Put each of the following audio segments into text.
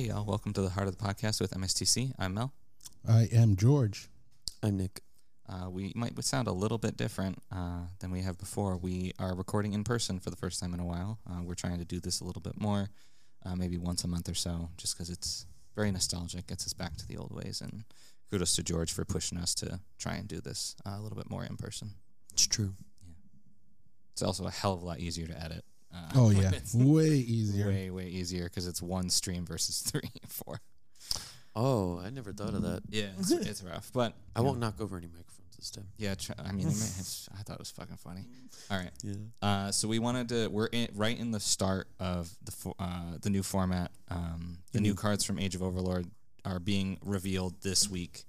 Hey, y'all. Welcome to the Heart of the Podcast with MSTC. I'm Mel. I am George. I'm Nick. Uh, we might sound a little bit different uh, than we have before. We are recording in person for the first time in a while. Uh, we're trying to do this a little bit more, uh, maybe once a month or so, just because it's very nostalgic, gets us back to the old ways. And kudos to George for pushing us to try and do this uh, a little bit more in person. It's true. Yeah. It's also a hell of a lot easier to edit. Uh, Oh yeah, way easier. way way easier because it's one stream versus three, four. Oh, I never thought of that. Yeah, it's, it's rough, but I won't knock over any microphones this time. Yeah, tr- I mean, it may, it's, I thought it was fucking funny. All right, Yeah. uh, so we wanted to. We're in, right in the start of the fo- uh, the new format. Um, the new cards from Age of Overlord are being revealed this week.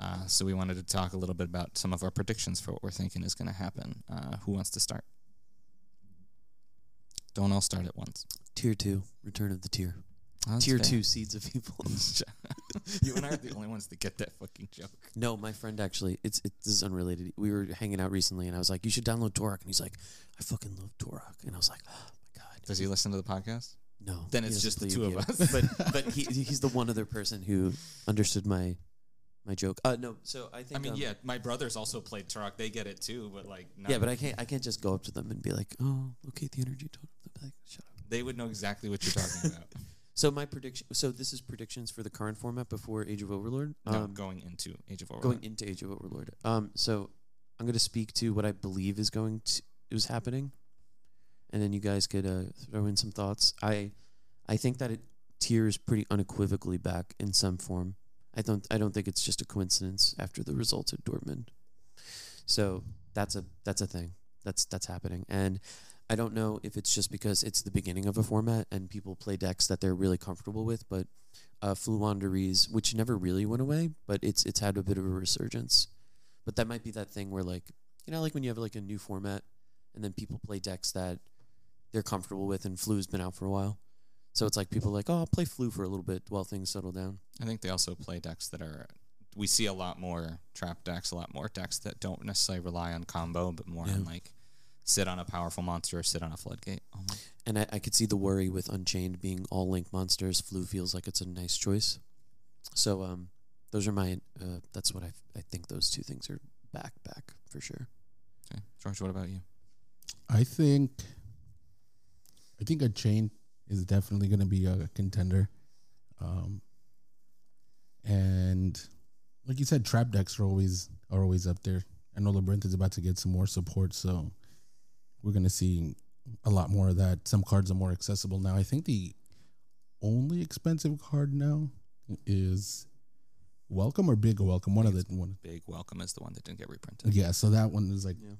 Uh, so we wanted to talk a little bit about some of our predictions for what we're thinking is going to happen. Uh, who wants to start? Don't all start at once. Tier two, Return of the Tier. That's tier fair. two, Seeds of Evil. you and I are the only ones that get that fucking joke. no, my friend actually, it's it, this is unrelated. We were hanging out recently, and I was like, "You should download Turok," and he's like, "I fucking love Turok," and I was like, "Oh my god." Does he listen to the podcast? No. Then it's just the two of us. but but he he's the one other person who understood my my joke. Uh, no, so I think. I mean, um, yeah, my brothers also played Turok. They get it too, but like, not Yeah, but I can't. I can't just go up to them and be like, "Oh, locate the energy totem." They'll be like, "Shut up." they would know exactly what you're talking about. So my prediction. So this is predictions for the current format before Age of Overlord. no, Um, going into Age of Overlord. going into Age of Overlord. Um, so I'm going to speak to what I believe is going to is happening, and then you guys could uh, throw in some thoughts. I I think that it tears pretty unequivocally back in some form. I don't I don't think it's just a coincidence after the results at Dortmund. So that's a that's a thing. That's that's happening, and I don't know if it's just because it's the beginning of a format and people play decks that they're really comfortable with, but uh, which never really went away, but it's it's had a bit of a resurgence. But that might be that thing where like you know like when you have like a new format and then people play decks that they're comfortable with and Flu's been out for a while. So it's like people are like, oh, I'll play Flu for a little bit while things settle down. I think they also play decks that are. We see a lot more trap decks, a lot more decks that don't necessarily rely on combo, but more on like sit on a powerful monster or sit on a floodgate. almost. And I, I could see the worry with Unchained being all link monsters. Flu feels like it's a nice choice. So um, those are my. Uh, that's what I I think those two things are back back for sure. Okay, George, what about you? I think. I think a chain is definitely going to be a contender, um, and like you said, trap decks are always are always up there. I know Labyrinth is about to get some more support, so we're going to see a lot more of that. Some cards are more accessible now. I think the only expensive card now is Welcome or Big Welcome. One of the one. Big Welcome is the one that didn't get reprinted. Yeah, so that one is like Yeah.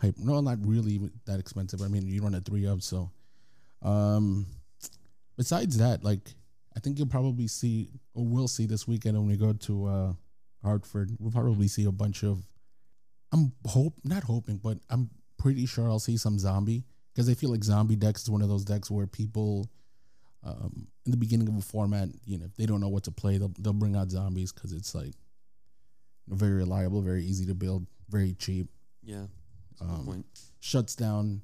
hype. No, not really that expensive. I mean, you run a three of so. Um, besides that, like I think you'll probably see or will see this weekend when we go to uh Hartford. We'll probably see a bunch of. I'm hope not hoping, but I'm pretty sure I'll see some zombie because I feel like zombie decks is one of those decks where people. Um, in the beginning of a format, you know, if they don't know what to play, they'll they'll bring out zombies because it's like very reliable, very easy to build, very cheap Yeah. That's a good Um, point. shuts down,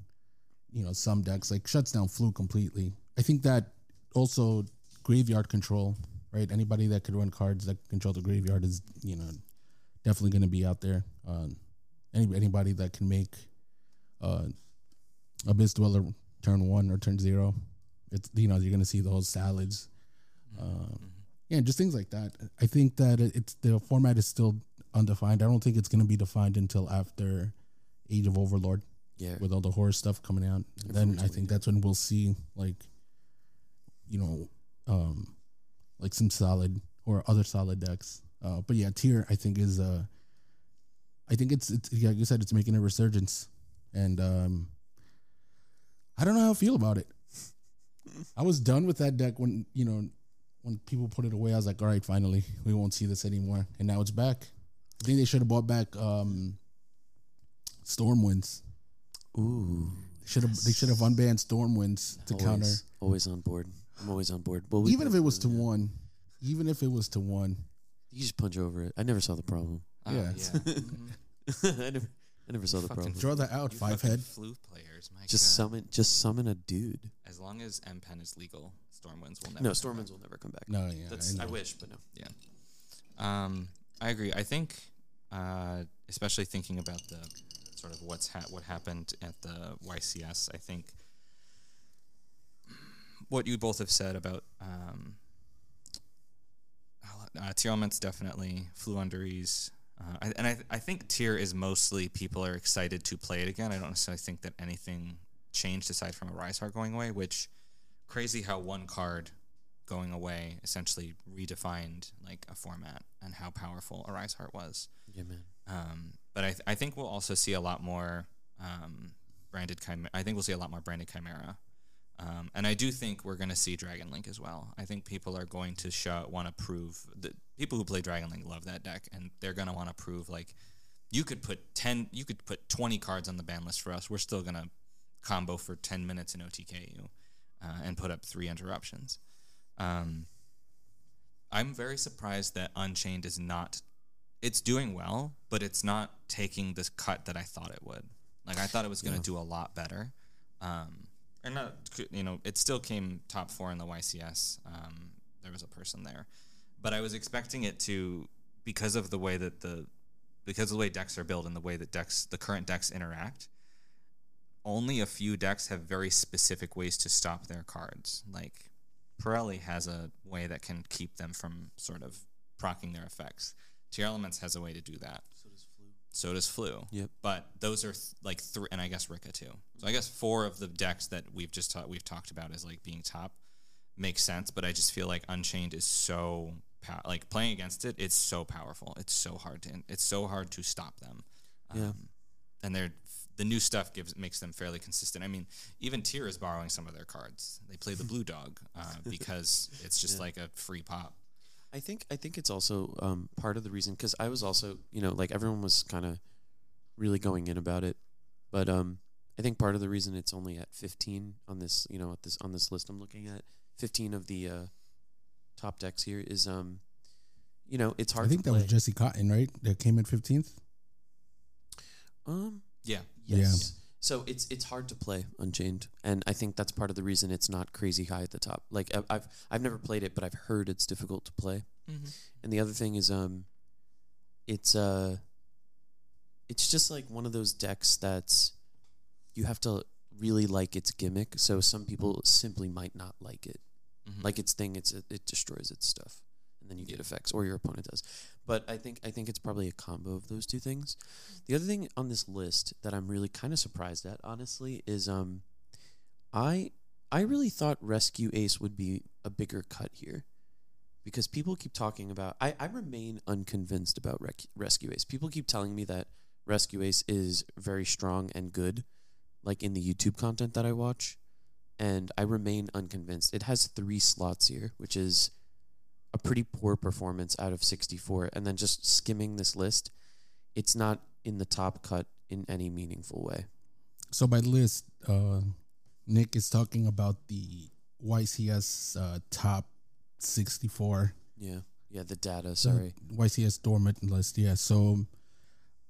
you know, some decks like shuts down flu completely. I think that also graveyard control, right? Anybody that could run cards that control the graveyard is, you know, definitely going to be out there. Uh, any anybody that can make uh, Abyss Dweller turn one or turn zero, it's you know you're going to see those salads. Um, yeah, just things like that. I think that it's the format is still undefined. I don't think it's going to be defined until after Age of Overlord Yeah. with all the Horus stuff coming out. Then I think that's when we'll see like, you know, um, like some solid or other solid decks. Uh, but yeah, tier I think is uh, I think it's it's yeah, like you said, it's making a resurgence, and um, I don't know how I feel about it. I was done with that deck when you know when people put it away. I was like, all right, finally, we won't see this anymore, and now it's back. I think they should have bought back um, Stormwinds. Ooh. They should have they should have unbanned Stormwinds to counter. Always, always on board. I'm always on board. Well, we Even if it was to yeah. one, even if it was to one, you just punch over it. I never saw the problem. Uh, Yeah. Mhm. I never, I never saw the problem. draw that out, You five head. flu players. My Just God. summon, just summon a dude. As long as M Pen is legal, Stormwinds will never. No, come Stormwinds will never come back. No, yeah, That's I, know. wish, but no. Yeah, um, I agree. I think, uh, especially thinking about the sort of what's ha- what happened at the YCS. I think what you both have said about um, uh, Tearlaments definitely Floowandereeze. Uh, I, and I, I think tier is mostly people are excited to play it again. I don't necessarily think that anything changed aside from Arise-Heart going away, which crazy how one card going away essentially redefined like a format and how powerful Arise-Heart was. Yeah, man. Um, but I, th- I think we'll also see a lot more um, branded chimera. I think we'll see a lot more branded chimera. Um, and I do think we're going to see Dragon Link as well. I think people are going to show want to prove that people who play Dragon Link love that deck, and they're going to want to prove like you could put ten, you could put twenty cards on the ban list for us. We're still going to combo for ten minutes in OTK you uh, and put up three interruptions. Um, I'm very surprised that Unchained is not. It's doing well, but it's not taking this cut that I thought it would. Like I thought it was going to do a lot better. Um, and not, you know, it still came top four in the YCS. Um, there was a person there, but I was expecting it to because of the way that the because of the way decks are built and the way that decks the current decks interact. Only a few decks have very specific ways to stop their cards. Like Purrely has a way that can keep them from sort of procking their effects. Tearlaments has a way to do that. So does Flu. So does Flu. Yep. But those are th- like three, and I guess Rikka too. So I guess four of the decks that we've just ta- we've talked about as like being top makes sense. But I just feel like Unchained is so pow- like playing against it. It's so powerful. It's so hard to it's so hard to stop them. Yeah. Um, and they're the new stuff gives makes them fairly consistent. I mean, even Tier is borrowing some of their cards. They play the blue dog uh, because it's just Yeah. like a free pop. I think I think it's also um, part of the reason because I was also you know like everyone was kind of really going in about it, but um, I think part of the reason it's only at 15 on this you know at this on this list I'm looking at 15 of the uh, top decks here is um, you know it's hard. I think to that was. Jesse Cotton, right? That came in fifteenth. um Yeah. yes. So it's it's hard to play Unchained, and I think that's part of the reason it's not crazy high at the top. Like I- I've I've never played it, but I've heard it's difficult to play. Mm-hmm. And the other thing is um it's uh it's just like one of those decks that's you have to really like its gimmick. So some people simply might not like it. Mm-hmm. Like its thing, it's it destroys its stuff. And then you get effects or your opponent does. But I think I think it's probably a combo of those two things. The other thing on this list that I'm really kind of surprised at honestly is um I I really thought Rescue Ace would be a bigger cut here because people keep talking about I, I remain unconvinced about Rec- Rescue Ace. People keep telling me that Rescue Ace is very strong and good like in the YouTube content that I watch and I remain unconvinced. It has 3 slots here, which is a pretty poor performance out of 64 and then just skimming this list, it's not in the top cut in any meaningful way. So by list, uh, Nick is talking about the YCS uh, top sixty-four. Yeah. Yeah, the data, the sorry. YCS Dortmund list. Yeah. So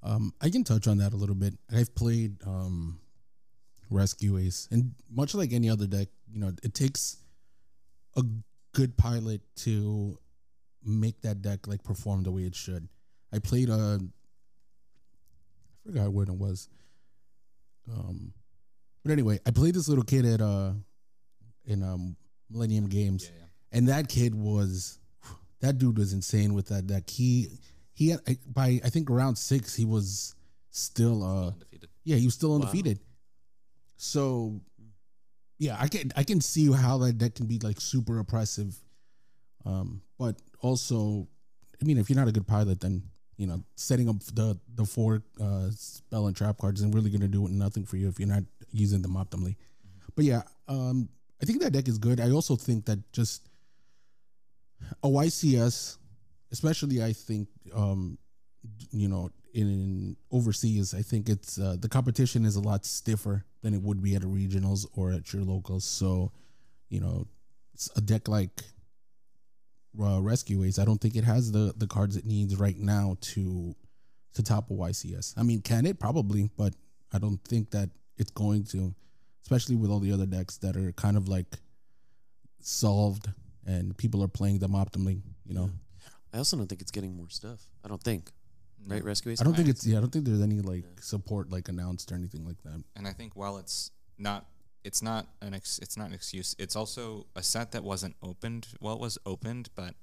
um, I can touch on that a little bit. I've played um, Rescue Ace, and much like any other deck, you know, it takes a good pilot to make that deck like perform the way it should. I played a, I forgot when it was. Um, but anyway, I played this little kid at uh, in um Millennium Games Yeah, yeah. and that kid was that dude was insane with that deck. He he had, by I think round six he was still uh Undefeated. yeah he was still Wow. undefeated. So yeah, I can I can see how that deck can be like super oppressive. Um, but also, I mean, if you're not a good pilot, then you know setting up the the four uh, spell and trap cards isn't really gonna do nothing for you if you're not using them optimally. But yeah, um, I think that deck is good. I also think that just a YCS, especially I think um, you know in overseas, I think it's uh, the competition is a lot stiffer than it would be at a regionals or at your locals. So, you know, a deck like uh, Rescue Ace, I don't think it has the the cards it needs right now to to top a YCS. I mean, can it probably, but I don't think that it's going to, especially with all the other decks that are kind of like solved and people are playing them optimally. You know, I also don't think it's getting more stuff. I don't think. Right, Rescue Ace? I don't think it's yeah. I don't think there's any like support like announced or anything like that. and I think while it's not it's not an ex, it's not an excuse. It's also a set that wasn't opened. Well, it was opened, but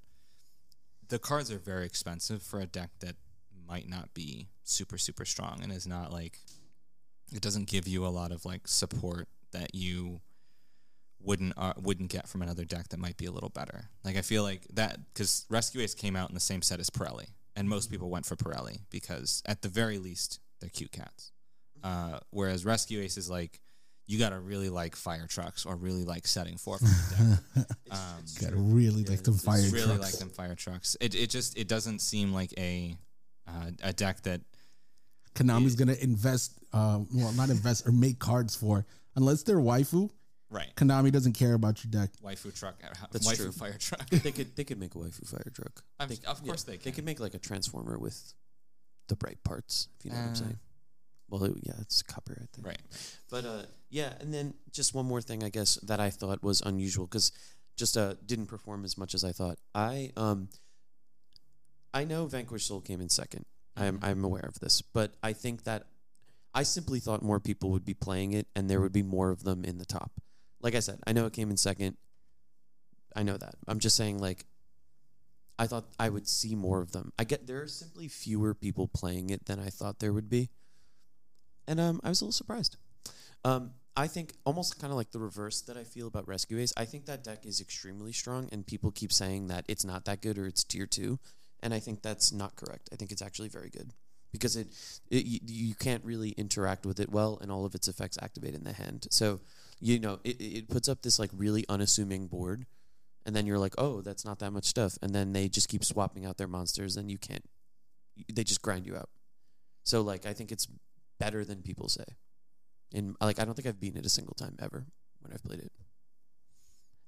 the cards are very expensive for a deck that might not be super super strong and is not like it doesn't give you a lot of like support that you wouldn't uh, wouldn't get from another deck that might be a little better. Like I feel like that because Rescue Ace came out in the same set as Purrely, and most people went for Purrely because at the very least they're cute cats. Uh, whereas Rescue Ace is like you gotta really like fire trucks or really like setting four from the deck. Um, Gotta really Yeah, like them fire really trucks. like them fire trucks. It it just it doesn't seem like a uh, a deck that Konami's gonna invest, uh, well, not invest or make cards for unless they're waifu. Right Konami doesn't care about your deck. waifu truck uh, That's waifu true. fire truck. they could they could make a waifu fire truck. I'm- They- of course they They can. could make like a transformer with the bright parts, if you know what I'm Uh, saying. Well, it- yeah, it's copper, I think. Right. But uh, yeah, and then just one more thing, I guess that I thought was unusual because just uh didn't perform as much as I thought. I um, I know Vanquish Soul came in second. I'm Mhm. I'm aware of this, but I think that I simply thought more people would be playing it and there would be more of them in the top. Like I said, I know it came in second. I know that. I'm just saying like I thought I would see more of them. I get there are simply fewer people playing it than I thought there would be. And um I was a little surprised. Um I think almost kind of like the reverse that I feel about Rescue Ace. I think that deck is extremely strong and people keep saying that it's not that good or it's tier 2 and I think that's not correct. I think it's actually very good because it, it you, you can't really interact with it well and all of its effects activate in the hand. So, you know, it, it puts up this like really unassuming board and then you're like, "Oh, that's not that much stuff." And then they just keep swapping out their monsters and you can't they just grind you out. So like I think it's better than people say. And like I don't think I've beaten it a single time ever when I've played it.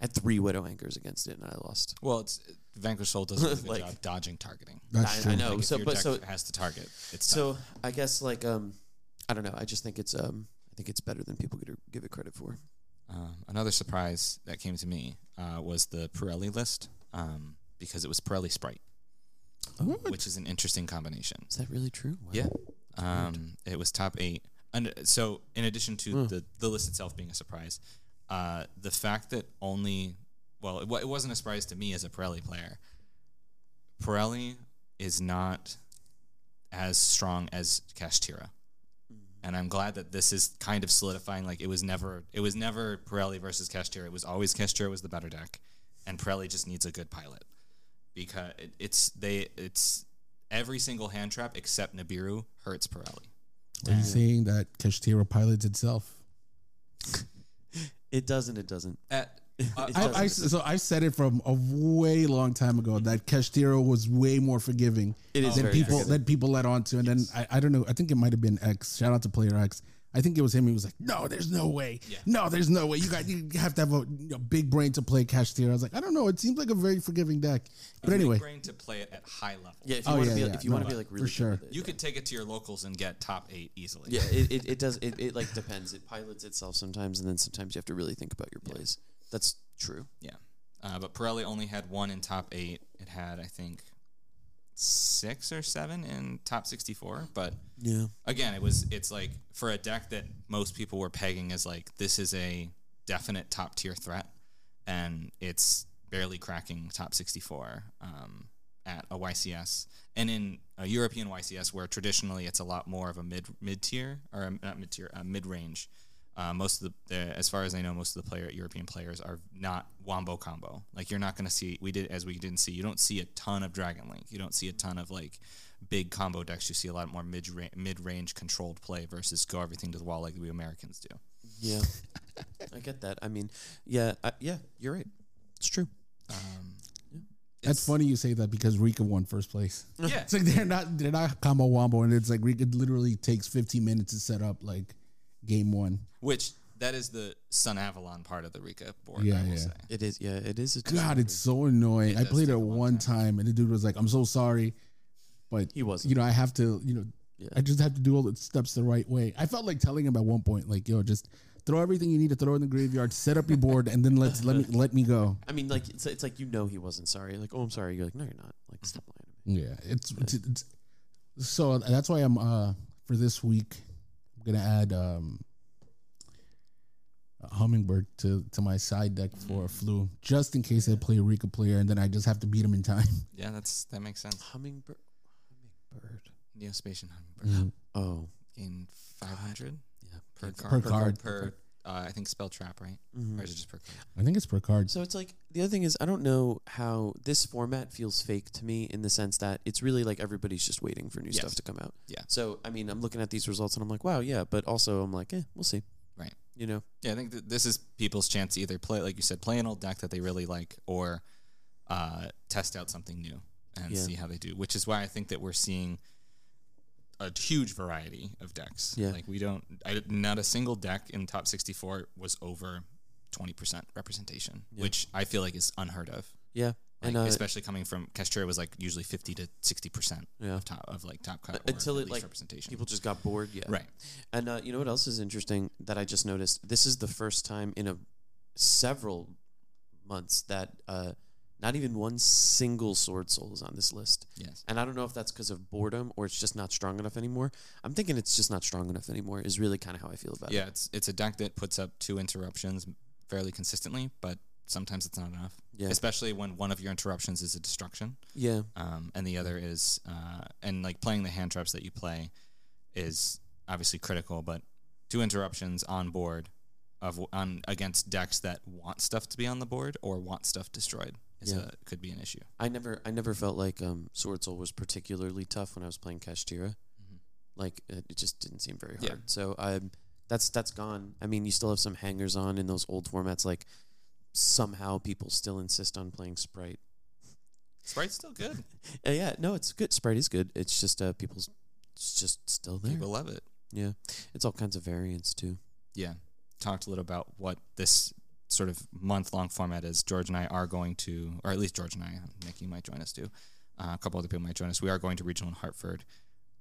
I had three Widow Anchors against it and I lost. Well, it's Vanquish Soul does a really good Like- job dodging targeting. That's I- true. I know. Like if so- your but deck so- has to target. It's tough. So I guess like um I don't know. I just think it's um I think it's better than people give it, give it credit for. Um, another surprise that came to me uh, was the Purrely list um, because it was Purrely Sprite, which is an interesting combination. Is that really true? Wow. Yeah. Um, it was top eight. And so, in addition to Hmm. the, the list itself being a surprise, uh, the fact that only, well, it, it wasn't a surprise to me as a Purrely player. Purrely is not as strong as Kashtira. And I'm glad that this is kind of solidifying. Like it was never, it was never Purrely versus Kashtira. It was always Kashtira was the better deck, and Purrely just needs a good pilot because it, it's they it's every single hand trap except Nibiru hurts Purrely. Are you saying that Kashtira pilots itself? It doesn't. It doesn't. At, It I, I, doesn't. so I said it from a way long time ago that Kashtira was way more forgiving It is than people forgiving. than people let on to. And then I, I don't know. I think it might have been X. Shout out to Player X. I think it was him. He was like, "No, there's no way. Yeah. No, there's no way. You got you have to have a, a big brain to play Kashtira." I was like, "I don't know. It seems like a very forgiving deck." But big anyway, brain to play it at high level. Yeah. If you Oh, want to be, yeah. if you No, want to be but like for really good sure. with it, You yeah. could take it to your locals and get top eight easily. Yeah. It, it, it does. It, it like depends. It pilots itself sometimes, and then sometimes you have to really think about your plays. That's true. Yeah. Uh, but Purrely only had one in top eight. It had, I think, six or seven in top 64. But Yeah. again, it was, it's like for a deck that most people were pegging as like, this is a definite top tier threat. And it's barely cracking top 64 um, at a YCS. And in a European YCS, where traditionally it's a lot more of a mid mid tier or a, not mid tier, uh, mid range. Uh, most of the, uh, as far as I know, most of the player European players are not wombo combo. Like you're not going to see. We did as we didn't see. You don't see a ton of Dragon Link. You don't see a ton of like big combo decks. You see a lot more mid mid range controlled play versus go everything to the wall like we Americans do. Yeah. I get that. I mean, yeah. I, yeah. You're right. It's true. Um, that's it's- funny you say that because Rikka won first place. Yeah, It's like they're not they're not combo wombo, and it's like Rikka literally takes 15 minutes to set up like game one. Which that is the Sunavalon part of the Rikka board. Yeah, I will yeah. say. It is. Yeah. It is. A God, it's so annoying. It I does played take it long one time. time, and the dude was like, "I'm so sorry," but He was. you know, I have to, you know, Yeah. I just have to do all the steps the right way. I felt like telling him at one point, like, "Yo, just throw everything you need to throw in the graveyard, set up your board, and then let's let me let me go. I mean, like it's, it's like you know he wasn't sorry. Like, oh, I'm sorry. You're like, no, you're not. Like, stop lying to me. Yeah, it's, it's, it's so that's why I'm uh for this week I'm gonna add um a hummingbird to to my side deck for a flu just in case I play a Rikka player and then I just have to beat him in time. Yeah, that's that makes sense. Hummingbird. Hummingbird. Neo-Spacian hummingbird. Oh, Gain 500 yeah. per Thank- card. Per card. Per, uh, I think spell trap, right? Mhm. Or is it just per card? I think it's per card. So it's like the other thing is I don't know how this format feels fake to me in the sense that it's really like everybody's just waiting for new Yes. stuff to come out. Yeah. So I mean, I'm looking at these results and I'm like, wow, yeah, but also I'm like, eh, we'll see. Right. You know. Yeah, I think that this is people's chance to either play, like you said, play an old deck that they really like, or uh, test out something new and Yeah. see how they do. Which is why I think that we're seeing a huge variety of decks. Yeah. like we don't, I, not a single deck in top sixty-four was over twenty percent representation, Yeah. which I feel like is unheard of. Yeah. Like, and uh, especially coming from Castro was like usually fifty to sixty percent yeah. of top of like top cut until it, like, representation. People just got bored. Yeah. right. And uh, you know what else is interesting that I just noticed? This is the first time in a several months that uh, not even one single sword soul is on this list. Yes. And I don't know if that's because of boredom or it's just not strong enough anymore. I'm thinking it's just not strong enough anymore. Is really kind of how I feel about it. Yeah, it's it's a deck that puts up two interruptions fairly consistently, but sometimes it's not enough. Yeah. Especially when one of your interruptions is a destruction, Yeah. um, and the other is uh, and like playing the hand traps that you play is obviously critical, but two interruptions on board of on against decks that want stuff to be on the board or want stuff destroyed is Yeah. a, could be an issue. I never, I never felt like um, Sword Soul was particularly tough when I was playing Kashtira. Mhm. Like it, it just didn't seem very Yeah. hard. So um, that's that's gone. I mean, you still have some hangers on in those old formats. Like somehow people still insist on playing Sprite. Sprite's still good. Uh, yeah, no, it's good. Sprite is good. It's just uh, people's. It's just still there. People love it. Yeah, it's all kinds of variants too. yeah, talked a little about what this sort of month long format is. George and I are going to, or at least George and I, Nick, you might join us too. Uh, a couple other people might join us. We are going to regional in Hartford.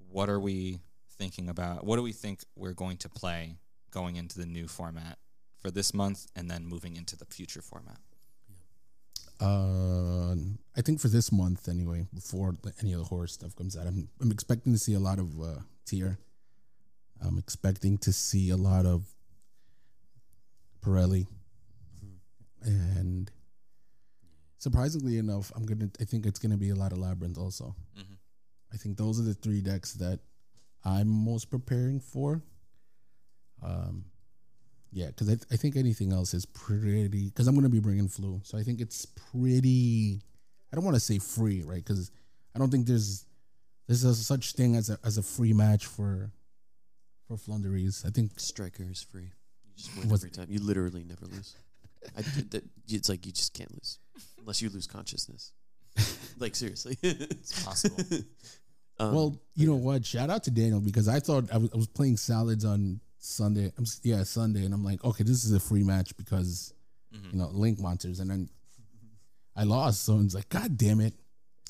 What are we thinking about? What do we think we're going to play going into the new format for this month and then moving into the future format? Uh, I think for this month anyway, before any of the Horus stuff comes out, I'm I'm expecting to see a lot of uh, tier. I'm expecting to see a lot of Purrely, and surprisingly enough, I'm gonna. I think it's gonna be a lot of labyrinth also. Mm-hmm. I think those are the three decks that I'm most preparing for. Um, yeah, because I, I think anything else is pretty. Because I'm going to be bringing flu, so I think it's pretty. I don't want to say free, right? Because I don't think there's there's a such thing as a as a free match for for Floowandereeze. I think Striker is free. You just win every time. You literally never lose. I, th- that, it's like you just can't lose unless you lose consciousness. like seriously, It's possible. Um, well, you know what? Shout out to Daniel because I thought I was, I was playing salads on Sunday. I'm yeah Sunday, and I'm like, okay, this is a free match because Mhm. you know link monsters, and then I lost. So it's like, god damn it,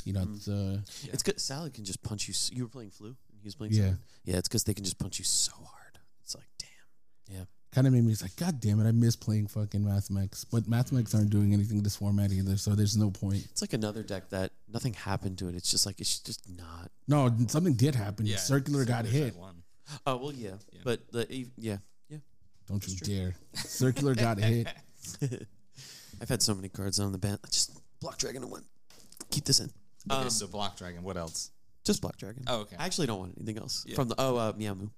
you know. It's, uh, it's good. Salad can just punch you. s- You were playing flu, and he was playing. Yeah. Salad? yeah. It's because they can just punch you so hard. It's like, damn. Yeah. kind of made me it's like, God damn it, I miss playing fucking Mathmech. But Mathmech aren't doing anything this format either, so there's no point. It's like another deck that nothing happened to it. It's just like it's just not. No, something did happen. Yeah, Circular got hit. one. Oh well, yeah. Yeah. But the yeah, yeah. Don't you true. dare. Circular got hit. I've had so many cards on the bench. Just block dragon and one. Keep this in. Okay, Um, so Block Dragon. What else? just block dragon. Oh, okay. I actually don't want anything else Yeah. from the oh uh, Meowmoo.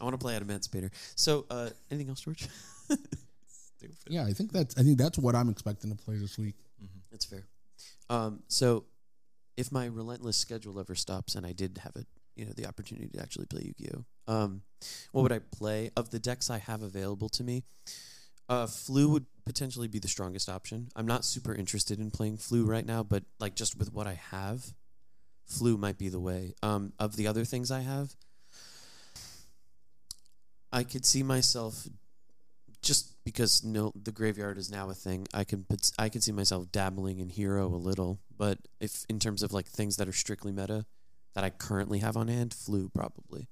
I want to play at Emancipator. So uh, anything else, George? Stupid. Yeah, I think that's I think that's what I'm expecting to play this week. Mhm. That's fair. Um, so if my relentless schedule ever stops and I did have a you know the opportunity to actually play Yu-Gi-Oh, um, what would I play of the decks I have available to me? Uh, Flu would potentially be the strongest option. I'm not super interested in playing Flu right now, but like just with what I have, Flu might be the way. Um, of the other things I have, I could see myself just because no the graveyard is now a thing. I can I can see myself dabbling in hero a little, but if in terms of like things that are strictly meta that I currently have on hand, flu probably.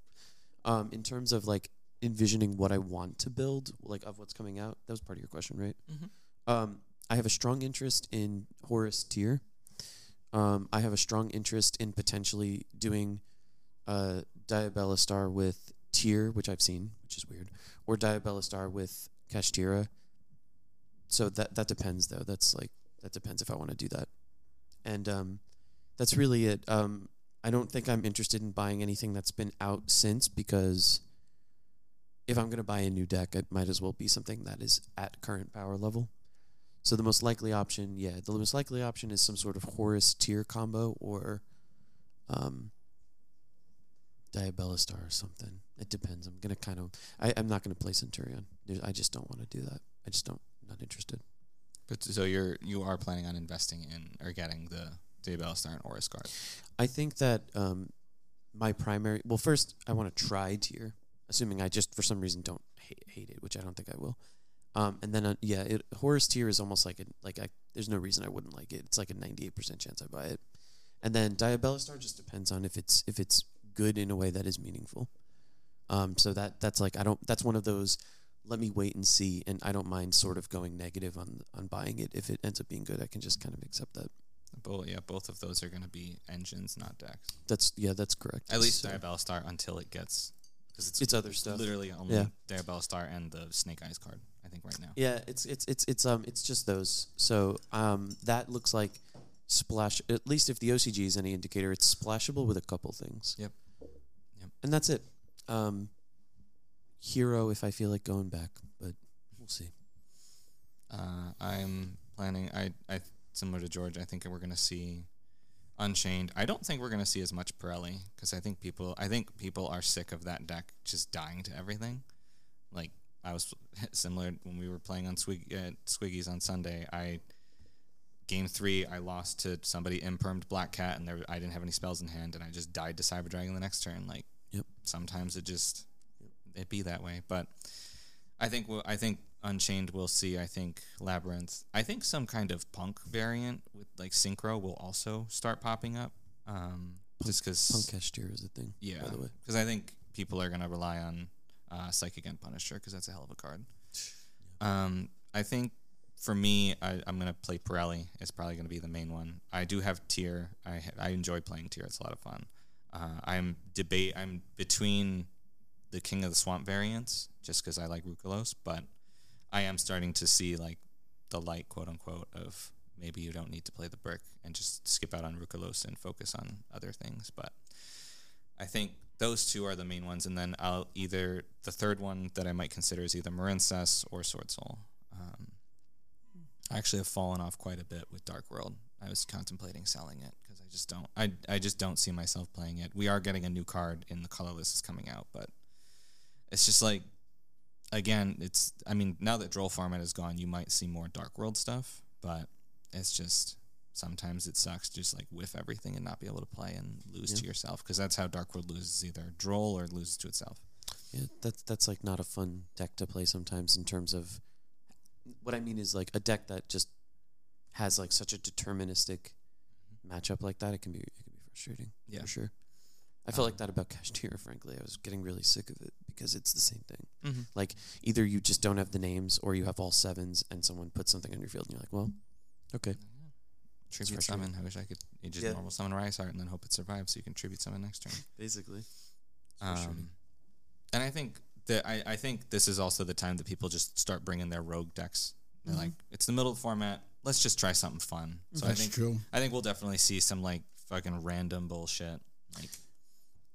Um, in terms of like envisioning what I want to build, like of what's coming out. That was part of your question, right? Mhm. Um, I have a strong interest in Horus tier. Um, I have a strong interest in potentially doing uh, Diabellstar with tier, which I've seen, which is weird, or Diabellstar with Kashtira. So that that depends, though. That's like that depends if I want to do that, and um, that's really it. Um, I don't think I'm interested in buying anything that's been out since because if I'm going to buy a new deck, it might as well be something that is at current power level. So the most likely option, yeah, the most likely option is some sort of Horus tier combo or um, Diabellstar or something. It depends. I'm gonna kind of. I, I'm not gonna play Centurion. There's, I just don't want to do that. I just don't. Not interested. But so you're you are planning on investing in or getting the Diabellstar and Horus card. I think that um, my primary. Well, first I want to try tier, assuming I just for some reason don't hate, hate it, which I don't think I will. Um, and then uh, yeah, it, Horus tier is almost like a, like I, there's no reason I wouldn't like it. It's like a 98% chance I buy it. And then Diabellstar just depends on if it's if it's good in a way that is meaningful. Um, so that that's like I don't. That's one of those. Let me wait and see, and I don't mind sort of going negative on on buying it. If it ends up being good, I can just kind of accept that. Both yeah, both of those are going to be engines, not decks. That's yeah, that's correct. At least So- Diabellstar until it gets because it's It's other stuff. Literally only Yeah. Diabellstar and the Snake Eyes card. I think right now. Yeah, it's it's it's it's um it's just those. So um that looks like splash. At least if the OCG is any indicator, it's splashable with a couple things. Yep. Yep. And that's it. Um, hero if I feel like going back, but we'll see. Uh, I'm planning. I I similar to George. I think we're going to see Unchained. I don't think we're going to see as much Purrely because I think people. I think people are sick of that deck just dying to everything. Like I was similar when we were playing on Swig, uh, Swiggies on Sunday. I game three I lost to somebody impermed Black Cat and there I didn't have any spells in hand and I just died to Cyber Dragon the next turn. Like Yep. sometimes it just it be that way, but. I think we'll, I think Unchained we'll see. I think Labyrinth. I think some kind of punk variant with like synchro will also start popping up. Um, just because Punk Cashier is a thing. yeah, By the way. because I think people are gonna rely on uh, Psychic End Punisher because that's a hell of a card. Um, I think for me, I, I'm gonna play Purrely. It's probably gonna be the main one. I do have Tier. I ha- I enjoy playing Tier. It's a lot of fun. Uh, I'm debate. I'm between the King of the Swamp variants just because I like Rulkallos, but I am starting to see like the light, quote unquote, of maybe you don't need to play the brick and just skip out on Rulkallos and focus on other things. But I think those two are the main ones, and then I'll either the third one that I might consider is either Marincess or Sword Soul. Um, I actually have fallen off quite a bit with Dark World. I was contemplating selling it because I just don't. I I just don't see myself playing it. We are getting a new card in the colorless is coming out, but it's just like again, it's. I mean, now that Droll format is gone, you might see more Dark World stuff, but it's just sometimes it sucks to just like whiff everything and not be able to play and lose Yeah. to yourself because that's how Dark World loses either Droll or loses to itself. Yeah, that's that's like not a fun deck to play sometimes in terms of what I mean is like a deck that just has like such a deterministic mm-hmm. matchup like that. It can be it can be frustrating. Yeah. for sure. I felt Um, like that about Cashier. Frankly, I was getting really sick of it because it's the same thing. Mm-hmm. Like either you just don't have the names, or you have all sevens, and someone puts something on your field, and you're like, well, okay. Tribute summon. I wish I could you just Yeah. normal summon Rise Heart and then hope it survives so you can tribute summon next turn. Basically, frustrating. Um, and I think that I, I think this is also the time that people just start bringing their rogue decks. They're Mhm. like, it's the middle of format. Let's just try something fun. So I That's think true. I think we'll definitely see some like fucking random bullshit. Like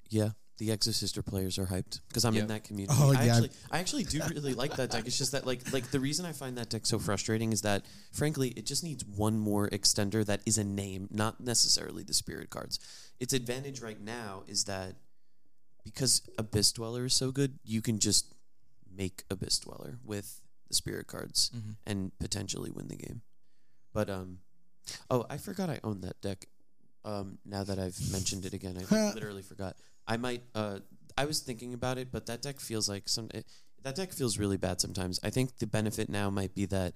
yeah. The Exosister players are hyped because I'm Yep. in that community. Oh, I yeah. actually, I actually do really like that deck. It's just that, like, like the reason I find that deck so frustrating is that, frankly, it just needs one more extender that is a name, not necessarily the spirit cards. Its advantage right now is that because Abyss Dweller is so good, you can just make Abyss Dweller with the spirit cards Mhm. and potentially win the game. But um, oh, I forgot I owned that deck. Um, now that I've mentioned it again, I literally forgot. I might. Uh, I was thinking about it, but that deck feels like some. It, that deck feels really bad sometimes. I think the benefit now might be that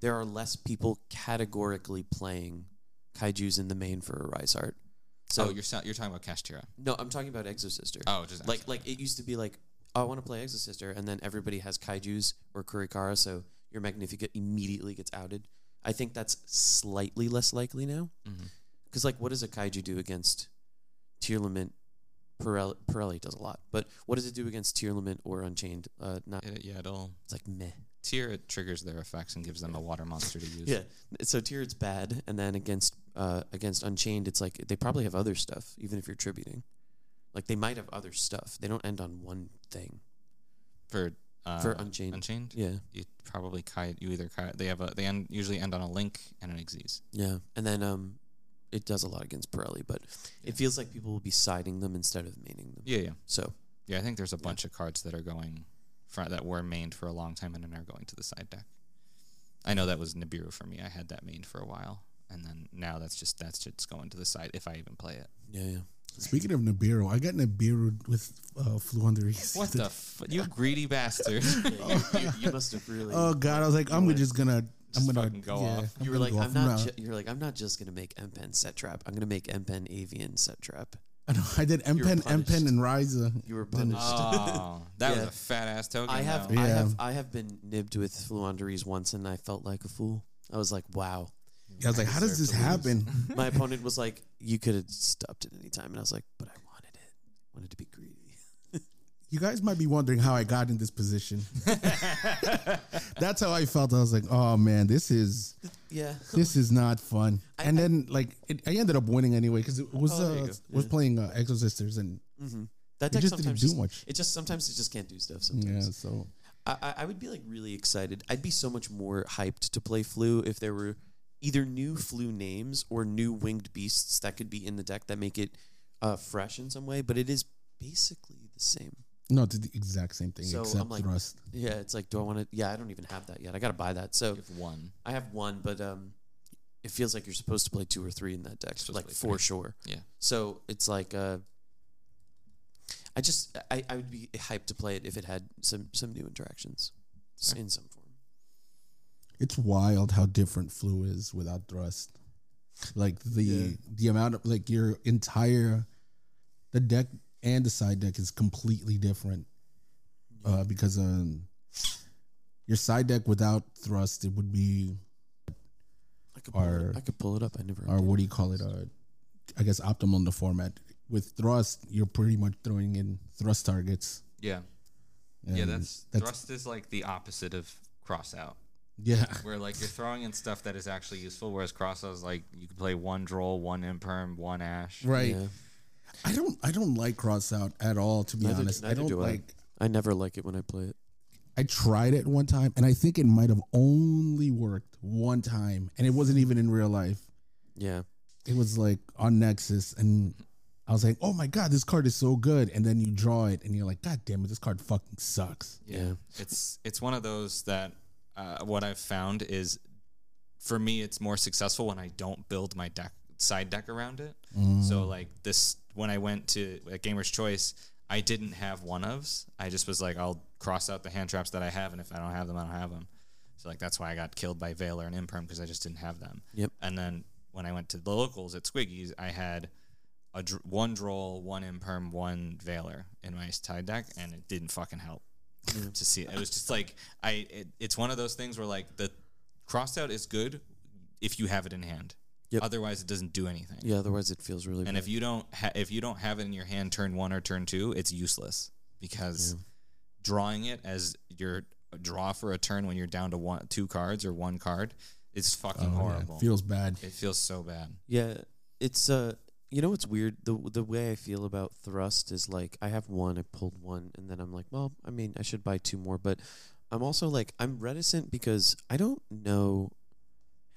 there are less people categorically playing kaiju's in the main for Arise-Heart. So oh, you're you're talking about Kashtira. no, I'm talking about Exosister. Oh, just like like it used to be like oh, I want to play Exosister, and then everybody has kaiju's or Kurikara, so your Magnifica immediately gets outed. I think that's slightly less likely now. Mm-hmm. Because, like, what does a kaiju do against Tearlament? Purrely, Purrely does a lot, but what does it do against Tearlament or Unchained? Uh, not. It, yeah, it'll It's like meh. tier it triggers their effects and gives them a water monster to use. Yeah. So tier it's bad, and then against uh against Unchained, it's like they probably have other stuff, even if you're tributing. Like they might have other stuff. They don't end on one thing For uh, for Unchained. Unchained, yeah, you probably kite. You either kite. They have a. They end, usually end on a link and an Xyz. yeah, and then um, it does a lot against Purrely, but Yeah. it feels like people will be siding them instead of maining them. Yeah, yeah, So yeah. I think there's a Yeah. bunch of cards that are going front that were mained for a long time and then are going to the side deck. I know that was Nibiru for me. I had that mained for a while, and then now that's just that's just going to the side if I even play it. yeah, yeah. Speaking of Nibiru, I got Nibiru with uh, flu on the. What the f- you greedy bastard! you, you, you must have really. Oh God! I was like, I'm went- just gonna, Just I'm gonna fucking go yeah, off. I'm you were gonna like, go I'm off. not. Ju- you're like, I'm not just gonna make M Pen set trap. I'm gonna make M Pen Avian set trap. I know. I did M You were Pen, M Pen, and Ryza. You were punished. Oh, that was Yeah. a fat ass token. I have, though. I Yeah. have, I have been nibbed with Floowandereeze once, and I felt like a fool. I was like, wow. I was like, how does this happen? My opponent was like, you could have stopped at any time, and I was like, but I wanted it. wanted to be greedy. You guys might be wondering how I got in this position. That's how I felt. I was like, oh man, this is Yeah. this is not fun. I- and then like it, I ended up winning anyway because it was Oh, uh, was Yeah. playing uh, Exosisters and hmm That deck just didn't sometimes do just, much. it just sometimes it just can't do stuff. Sometimes. Yeah, so I, I I would be like really excited. I'd be so much more hyped to play Flu if there were either new Flu names or new winged beasts that could be in the deck that make it uh, fresh in some way. But it is basically the same. No, it's the exact same thing So, I'm except like- thrust. Yeah, it's like, do I want to? Yeah, I don't even have that yet. I got to buy that. So You have one. I have one, but um, it feels like you're supposed to play two or three in that deck, like for three. sure. Yeah. So it's like uh, I just I, I would be hyped to play it if it had some some new interactions s- in some form. It's wild how different flu is without thrust. Like the Yeah. the amount of like your entire the deck and the side deck is completely different. Uh, because um, your side deck without thrust it would be I could pull Or- it, I could pull it up. I never. or what do you call it? Uh, I guess optimal in the format. With thrust, you're pretty much throwing in thrust targets. Yeah, yeah. and That's, thrust is like the opposite of cross out, yeah. where like you're throwing in stuff that is actually useful, whereas cross out is like you can play one droll, one imperm, one ash. Right. Yeah. I don't. I don't like cross out at all. To be Neither- honest, I neither don't do I. like. I never like it when I play it. I tried it one time, and I think it might have only worked one time, and it wasn't even in real life. Yeah. It was like on Nexus, and I was like, "Oh my god, this card is so good!" And then you draw it, and you're like, "God damn it, this card fucking sucks." Yeah. It's it's one of those that uh, what I've found is for me it's more successful when I don't build my deck side deck around it. So mm. like this when I went to at Gamer's Choice, I didn't have one ofs. I just was like I'll cross out the hand traps that I have and if I don't have them, I don't have them. So like that's why I got killed by Veiler and Imperm because I just didn't have them. Yep. And then when I went to the locals at Squiggy's, I had a dr- one droll, one imperm, one Veiler in my side deck, and it didn't fucking help mm. to see it. It was just like I. It, it's one of those things where like the crossed out is good if you have it in hand. Yep. Otherwise, it doesn't do anything. Yeah. Otherwise, it feels really. And bad. if you don't ha- if you don't have it in your hand turn one or turn two, it's useless because Yeah. drawing it as your draw for a turn when you're down to one two cards or one card it's fucking Oh, yeah, horrible. feels bad. it feels so bad. Yeah, it's uh, you know what's weird? The the way I feel about thrust is like I have one, I pulled one, and then I'm like, well, I mean, I should buy two more, but I'm also like I'm reticent because I don't know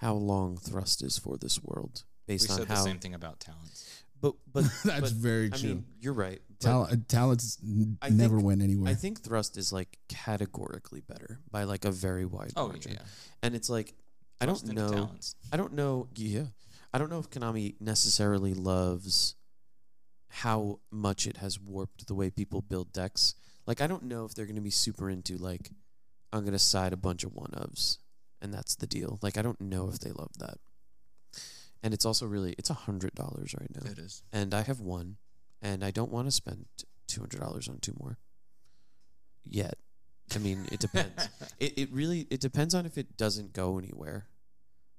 how long thrust is for this world We based on said how. the same thing about talents. But but That's but, very I true. mean, you're right. but Talent, uh, talents n- I never think- went anywhere. I think thrust is like categorically better by like a very wide Oh yeah, margin, yeah. and it's like I don't know. talents. I don't know. Yeah, I don't know if Konami necessarily loves how much it has warped the way people build decks. Like, I don't know if they're going to be super into like, I'm going to side a bunch of one ofs, and that's the deal. Like, I don't know if they love that. And it's also really it's a hundred dollars right now, It is. and I have one, and I don't want to spend two hundred dollars on two more. yet. I mean, it depends. it it really it depends on if it doesn't go anywhere.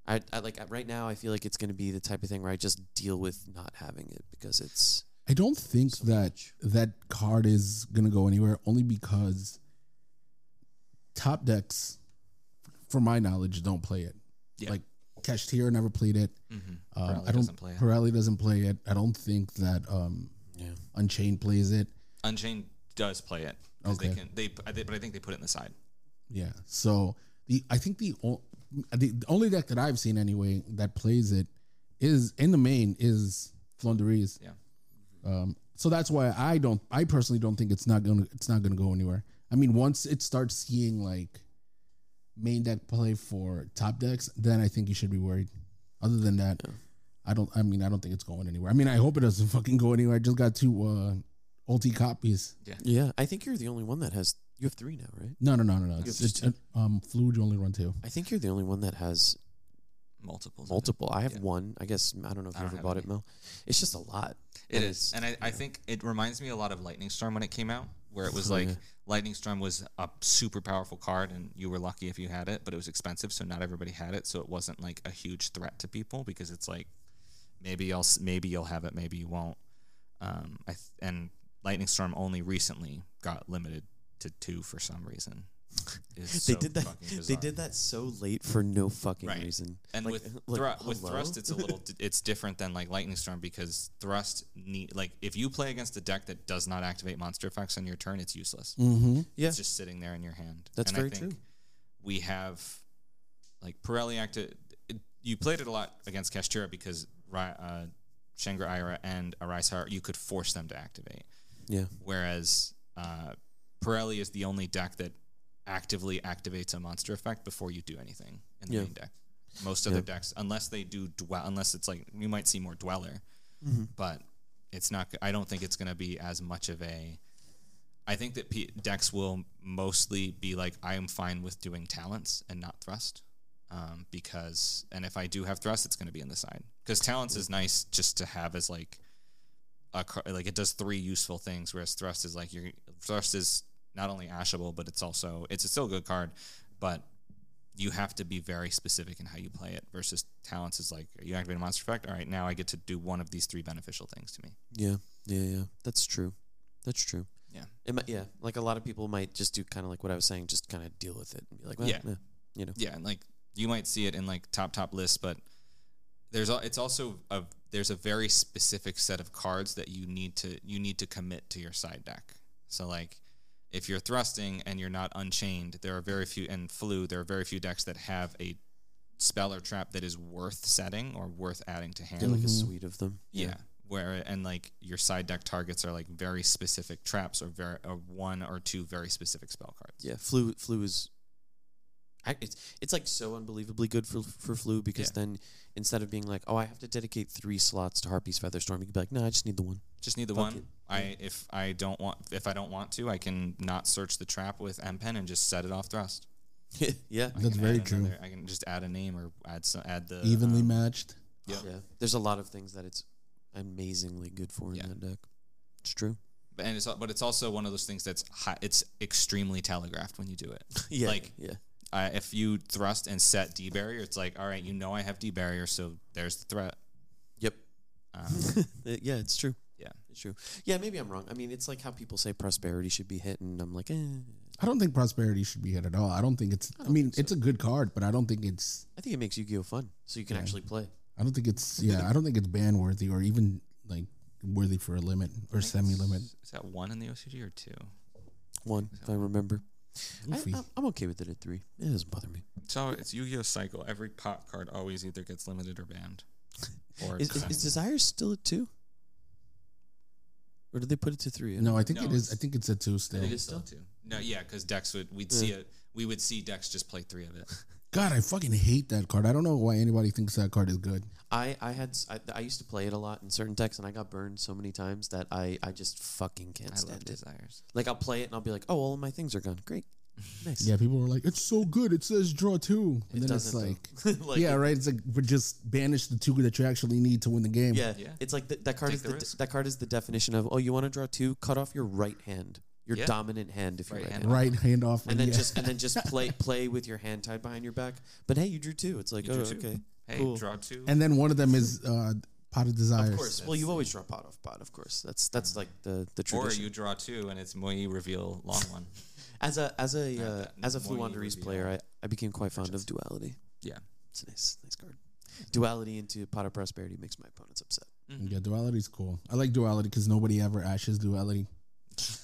I, I like right now. I feel like it's going to be the type of thing where I just deal with not having it because it's I don't think So that much. that card is gonna go anywhere only because top decks, from my knowledge, don't play it. Yeah. Like Kashtira never played it. Mm-hmm. Um, I don't. doesn't play it. Purrely doesn't play it. I don't think that um, yeah. Unchained plays it. Unchained does play it. 'cause They can, they, but I think they put it in the side. Yeah. So the I think the the, the only deck that I've seen anyway that plays it is in the main is Floowandereeze. Yeah. Um, so that's why I don't. I personally don't think it's not gonna. It's not gonna go anywhere. I mean, once it starts seeing like main deck play for top decks, then I think you should be worried. Other than that, Yeah. I don't. I mean, I don't think it's going anywhere. I mean, I hope it doesn't fucking go anywhere. I just got two uh, ulti copies. Yeah, yeah. I think you're the only one that has. You have three now, right? No, no, no, no, no. You It's, have it's two? um, Fluid only run two. I think you're the only one that has Multiples. of it. multiple. I have Yeah. one. I guess I don't know if you ever have bought it. Mel. It's just a lot. It And is, it's- and I, I think it reminds me a lot of Lightning Storm when it came out, where it was like yeah. Lightning Storm was a super powerful card, and you were lucky if you had it, but it was expensive, so not everybody had it, so it wasn't like a huge threat to people because it's like maybe you'll maybe you'll have it, maybe you won't. Um, I th- and Lightning Storm only recently got limited to two for some reason. It's they so did that. They did that so late for no fucking Right. reason. And Like- with like, thru- with thrust, it's a little d- it's different than like lightning storm because thrust need like if you play against a deck that does not activate monster effects on your turn, it's useless. Mm-hmm. Yeah. It's just sitting there in your hand. That's and very I think true. We have like Purrely acted. You played it a lot against Kashtira because uh, Shangri-Ira and Arise-Heart, you could force them to activate. Yeah. Whereas uh, Purrely is the only deck that actively activates a monster effect before you do anything in the Yeah. main deck. Most other Yeah. decks, unless they do dwell, unless it's like you might see more dweller, Mm-hmm. but it's not. I don't think it's going to be as much of a. I think that P- decks will mostly be like I am fine with doing talents and not thrust, um, because and if I do have thrust, it's going to be in the side because talents is nice just to have as like a like it does three useful things, whereas thrust is like your thrust is not only ashable, but it's also it's a still a good card, but you have to be very specific in how you play it. Versus talents is like you activate a monster effect. All right, now I get to do one of these three beneficial things to me. Yeah. Yeah. Yeah. That's true. That's true. Yeah. It might, yeah. Like a lot of people might just do kind of like what I was saying, just kind of deal with it and be like, well, Yeah. yeah. you know. Yeah, and like you might see it in like top top lists, but there's al- it's also a there's a very specific set of cards that you need to you need to commit to your side deck. So like if you're thrusting and you're not unchained, there are very few and flu, there are very few decks that have a spell or trap that is worth setting or worth adding to hand. Get like a Mhm. suite of them. Yeah. Where and like your side deck targets are like very specific traps or very or one or two very specific spell cards. Yeah, flu flu is. I, it's it's like so unbelievably good for for flu because Yeah. then instead of being like, oh, I have to dedicate three slots to Harpie's Feather Storm, you can be like, no, I just need the one. Just need the Fuck one. it. I if I don't want if I don't want to, I can not search the trap with Empen and just set it off thrust. yeah, I That's very true. another- I can just add a name or add some, add the Evenly um, matched. Yeah. yeah. There's a lot of things that it's amazingly good for in Yeah. that deck. It's true. But and it's but it's also one of those things that's hi, it's extremely telegraphed when you do it. yeah, Like- yeah, Uh, if you thrust and set D barrier, it's like all right, you know I have D barrier, so there's the threat. yep. Um, Uh, yeah, it's true. Yeah. it's true. Yeah, maybe I'm wrong. I mean, it's like how people say prosperity should be hit, and I'm like, eh. I don't think prosperity should be hit at all. I don't think it's. I, don't mean, so. it's a good card, but I don't think it's. I think it makes Yu-Gi-Oh fun, so you can Yeah. actually play. I don't think it's. Yeah, I don't think it's ban worthy or even like worthy for a limit or semi limit. Is that one in the OCG or two? One, if I remember. I, Goofy. I'm- I'm okay with it at three. It doesn't bother me. So it's Yu-Gi-Oh cycle. Every pop card always either gets limited or banned. Or Is, is, is Desire still at two? Or did they put it to three? No, I think No, it is. it's- I think it's a two I still. think it's still two. No, yeah, because Dex would we'd see it. We would see Dex just play three of it. God, I fucking hate that card. I don't know why anybody thinks that card is good. I, I had s- I, I used to play it a lot in certain decks, and I got burned so many times that I, I just fucking can't I love stand it. desires. Like I'll play it and I'll be like, oh, all of my things are gone. Great, nice. Yeah, people were like, "It's so good. It says draw two. and It then it's like. Like, yeah, it- right. It's like, but just banish the two that you actually need to win the game. Yeah, Yeah. it's like th- that card Take is the the, that card is the definition of oh, you want to draw two, cut off your right hand. your Yeah. dominant hand if you're Right right hand. handed. Right hand off. And then yeah. just and then just play play with your hand tied behind your back. But hey, you drew two. It's like You oh okay, Hey, Cool. draw two. and then one of them is uh, pot of desires. of course. Well, That's- you always draw pot off pot. Of course, that's that's like the the tradition. or you draw two and it's Moi reveal long one. as a as a uh, that as a more Floowandereeze player, I, I became quite fond of duality. Yeah. It's a nice nice card. Duality into pot of prosperity makes my opponents upset. Yeah, duality's cool. I like duality because nobody ever ashes duality.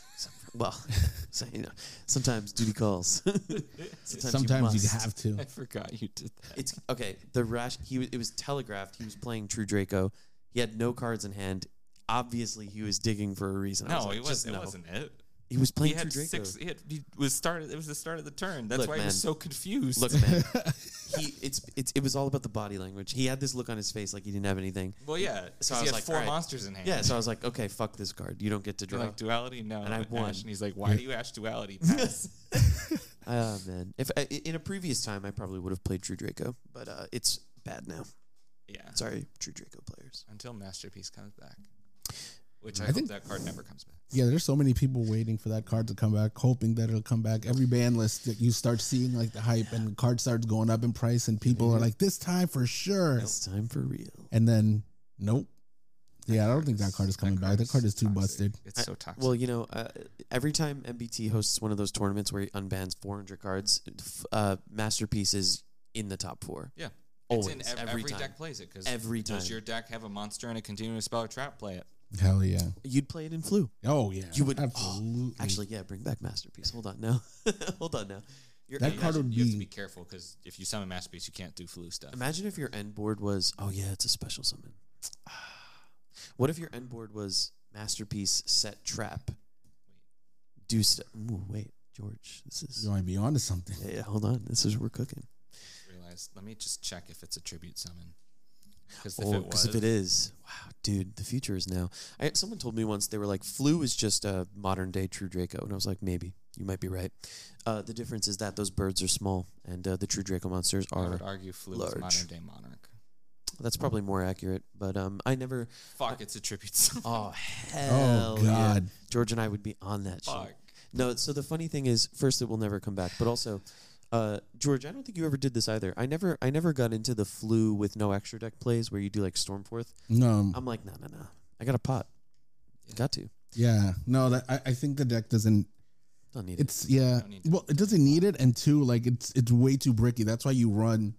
Well, so, you know, sometimes duty calls. sometimes, Sometimes you, must. have to. I forgot you did that. It's okay. The rash. He was. It was telegraphed. He was playing True Draco. He had no cards in hand. Obviously, he was digging for a reason. I was No, like, it wasn't. no. It wasn't it. He was He playing had True Draco. six. He, had, he was started. It was the start of the turn. That's Look, why he was so confused. Look, man. he. It's. It's. It was all about the body language. He had this look on his face like he didn't have anything. well, yeah. So I he was had like, four right. monsters in hand. Yeah. So I was like, okay, fuck this card. You don't get to You're draw. like duality, no. And I Ash. won. And he's like, why do you ash duality? Pass. Ah man. If I, in a previous time, I probably would have played True Draco, but uh, it's bad now. yeah. Sorry, True Draco players. Until masterpiece comes back, which I, I hope think- that card never comes back. Yeah, there's so many people waiting for that card to come back, hoping that it'll come back. Every ban list that you start seeing like the hype and the card starts going up in price, and people are like, "This time for sure," This time for real. and then nope. Yeah, I don't think that card is coming back. That card is too toxic. busted. It's so toxic. Well, you know, uh, every time MBT hosts one of those tournaments where he unbans 400 cards, f- uh, Masterpiece is in the top four. yeah. Always, it's in ev- every every, time. deck plays it because Every Does your deck have a monster and a continuous spell or trap? Play it. Hell yeah. You'd play it in Flu. Oh yeah. You would- oh, absolutely. Actually, yeah, bring back Masterpiece. Hold on now. Hold on now. Your That You card have to- would you have to be- be careful because if you summon masterpiece, you can't do flu stuff. Imagine if your end board was, oh yeah, it's a special summon. What if your end board was Masterpiece set trap? Do stuff. Wait, George. This is you might be onto something. yeah, yeah. Hold on. This is we're cooking. Realize. Let me just check if it's a tribute summon. Because if Oh, it if it is, wow, dude, the future is now. I, someone told me once they were like, "Flu is just a modern day True Draco," and I was like, maybe you might be right. Uh, the difference is that those birds are small, and uh, the True Draco monsters are. I would argue flu is modern day monarch. That's probably more accurate, but um, I never. Fuck, it's a tribute summon. Oh hell, oh God. yeah. George and I would be on that shit. Fuck. No, so the funny thing is, first, it will never come back, but also. Uh, George, I don't think you ever did this either. I never, I never got into the flu with no extra deck plays where you do like Stormforth. No. I'm like, no, no, no. I got a pot. Yeah. Got to. Yeah. No. That I, I think the deck doesn't. Don't need it. It's yeah. Need. Well, it doesn't need it, and two, like it's it's way too bricky. That's why you run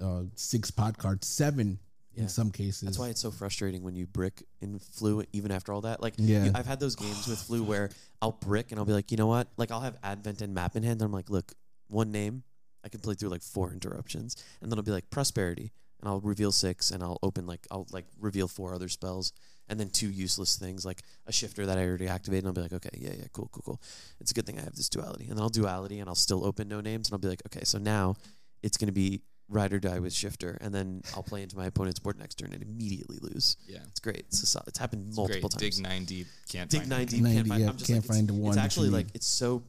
uh, six pot cards, seven Yeah. in some cases. That's why it's so frustrating when you brick in flu even after all that. Like Yeah. you- I've had those games with flu where I'll brick and I'll be like, you know what? Like I'll have advent and map in hand. And I'm like, look, one name, I can play through like four interruptions, and then I'll be like prosperity, and I'll reveal six, and I'll open like I'll like reveal four other spells, and then two useless things like a shifter that I already activated, and I'll be like, okay, yeah, yeah, cool, cool, cool. It's a good thing I have this duality, and then I'll duality, and I'll still open no names, and I'll be like, okay, so now it's gonna be ride or die with shifter, and then I'll play into my opponent's board next turn and immediately lose. Yeah. It's great. It's, a, it's happened It's multiple great. times. Dig nine deep. Can't Dig find nine deep. 90, Can't find. yeah, I'm just can't like, it's- find the one It's that you actually like it's so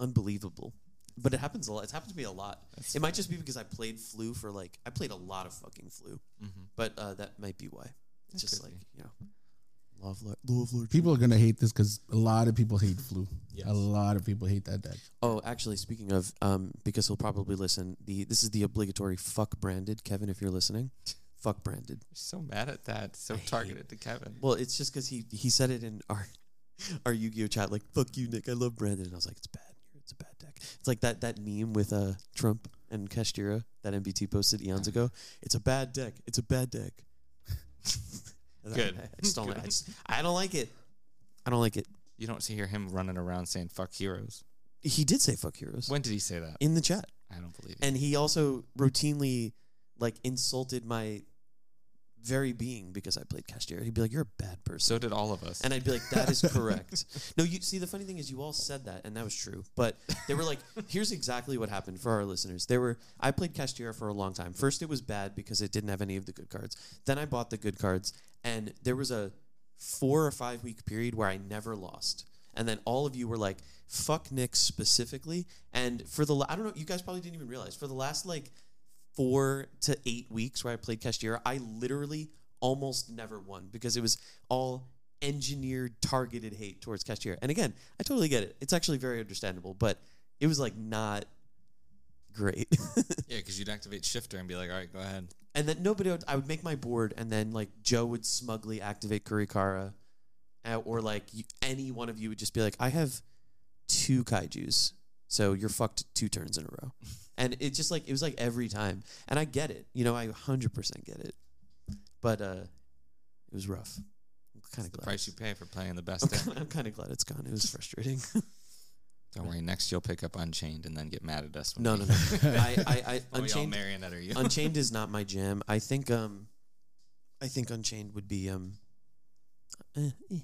unbelievable, but it happens a lot. It's happened to me a lot. That's it might just be because I played flu for like I played a lot of fucking flu, Mhm. but uh, that might be why. It's That just like be. you know, law of Lord, law of Lord. People are gonna hate this because a lot of people hate flu. Yes. A lot of people hate that deck. Oh, actually, speaking of, um, because he'll probably listen. The this is the obligatory fuck branded Kevin. If you're listening, fuck branded. You're so mad at that. So I targeted to Kevin. Well, it's just because he he said it in our our Yu Gi Oh chat, like "fuck you, Nick, I love Brandon," and I was like, "It's bad. It's a bad deck." It's like that that meme with uh Trump and Kashtira that MBT posted eons ago. It's a bad deck. It's a bad deck. Good. I, I just don't. Like, I, just, I don't like it. I don't like it. You don't see hear him running around saying "fuck heroes." He did say "fuck heroes" When did he say that? in the chat, I don't believe it. and he also routinely like insulted my very being because I played Kashtira. He'd be like, "You're a bad person." So did all of us. And I'd be like, that is correct. no, you see, the funny thing is, you all said that, and that was true. But they were like, here's exactly what happened for our listeners. They were, I played Kashtira for a long time. First, it was bad because it didn't have any of the good cards. Then I bought the good cards, and there was a four or five week period where I never lost. And then all of you were like, fuck Nick specifically. And for the, la- I don't know, you guys probably didn't even realize, for the last like four to eight weeks where I played Kashtira, I literally almost never won because it was all engineered targeted hate towards Kashtira. And again, I totally get it. It's actually very understandable, but it was like not great. Yeah, because you'd activate shifter and be like, all right, go ahead. and then nobody would, I would make my board and then like Joe would smugly activate Kurikara uh, or like you, any one of you would just be like I have two kaijus so you're fucked two turns in a row and it just like it was like every time and I get it you know I 100% get it but uh it was rough I'm kind of glad The price you pay for playing the I'm best I'm kind of glad it's gone it was frustrating Don't worry, next you'll pick up Unchained and then get mad at us. When no no no I, I, I Unchained marionette you. Unchained is not my jam. I think um I think Unchained would be um eh, eh.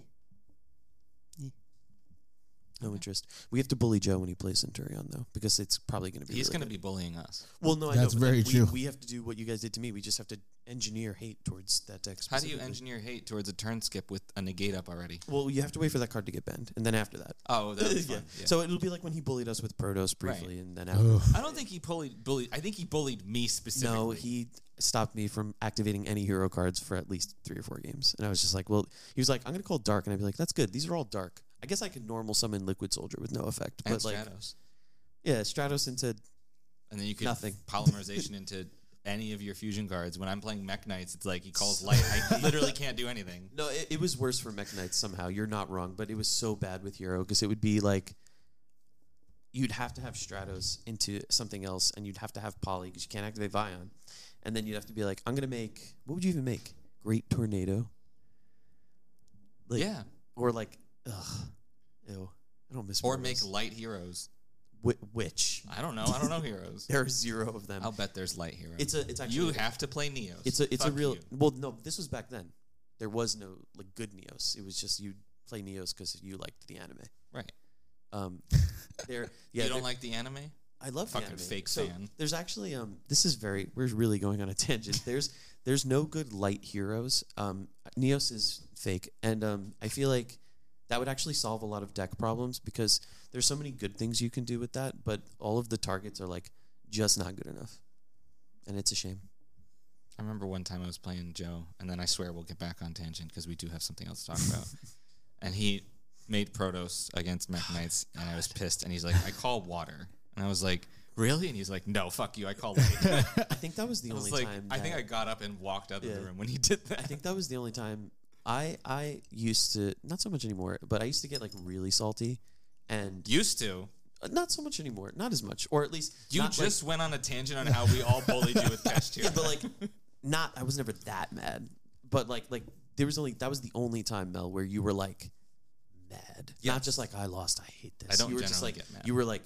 No Okay. interest. We have to bully Joe when he plays Centurion though, because it's probably going to be. He's really going to be bullying us. Well, no, I That's know, but, like, very we, true. We have to do what you guys did to me. We just have to engineer hate towards that deck. How do you specifically. engineer hate towards a turn skip with a negate up already? Well, you have to wait for that card to get banned, and then after that. Oh, that was yeah. fun. Yeah. So it'll be like when he bullied us with Protos briefly, and then after. Ugh. I don't think he bullied. bullied I think he bullied me specifically. No, he stopped me from activating any hero cards for at least three or four games. And I was just like, well, he was like, I'm going to call dark. And I'd be like, that's good. These are all dark. I guess I could normal summon Liquid Soldier with no effect. and But like, Stratos, yeah, Stratos into, and then you could Nothing. polymerization into any of your fusion cards. When I'm playing Mekk-Knights, it's like he calls light. I literally can't do anything. no, it, it was worse for Mekk-Knights somehow. You're not wrong. But it was so bad with hero because it would be like, you'd have to have Stratos into something else and you'd have to have Poly because you can't activate Vyon. And then you'd have to be like, I'm going to make, what would you even make? Great Tornado? Like, yeah, Or like, ugh, ew. I don't miss or make light heroes. Whi- which I don't know. I don't know heroes. there are zero of them. I'll bet there's light heroes. It's a it's actually you have to play Neos. it's a it's a Fuck real you. well no this was back then there was no like good Neos it was just you play Neos because you liked the anime right. um there yeah you don't there- like the anime? I love the fucking anime. fake so fan. there's actually um this is very we're really going on a tangent there's there's no good light heroes um Neos is fake and um I feel like that would actually solve a lot of deck problems because there's so many good things you can do with that but all of the targets are like just not good enough and it's a shame I remember one time I was playing Joe, and then I swear we'll get back on tangent because we do have something else to talk about. and he made Protos against Mech oh Knights, and I was pissed. And he's like, "I call water," and I was like, "Really?" And he's like, "No, fuck you. I call light." I think that was the I only was like, time I think I got up and walked out of Yeah. the room when he did that. I think that was the only time I I used to not so much anymore, but I used to get like really salty, and used to. uh, not so much anymore, not as much, or at least You not, like- just went on a tangent on how we all bullied you with Kashtira. yeah, but like not. I was never that mad, but like like there was only that was the only time Mel where you were like mad, not just like I lost, I hate this. I don't you were just generally like get mad. you were like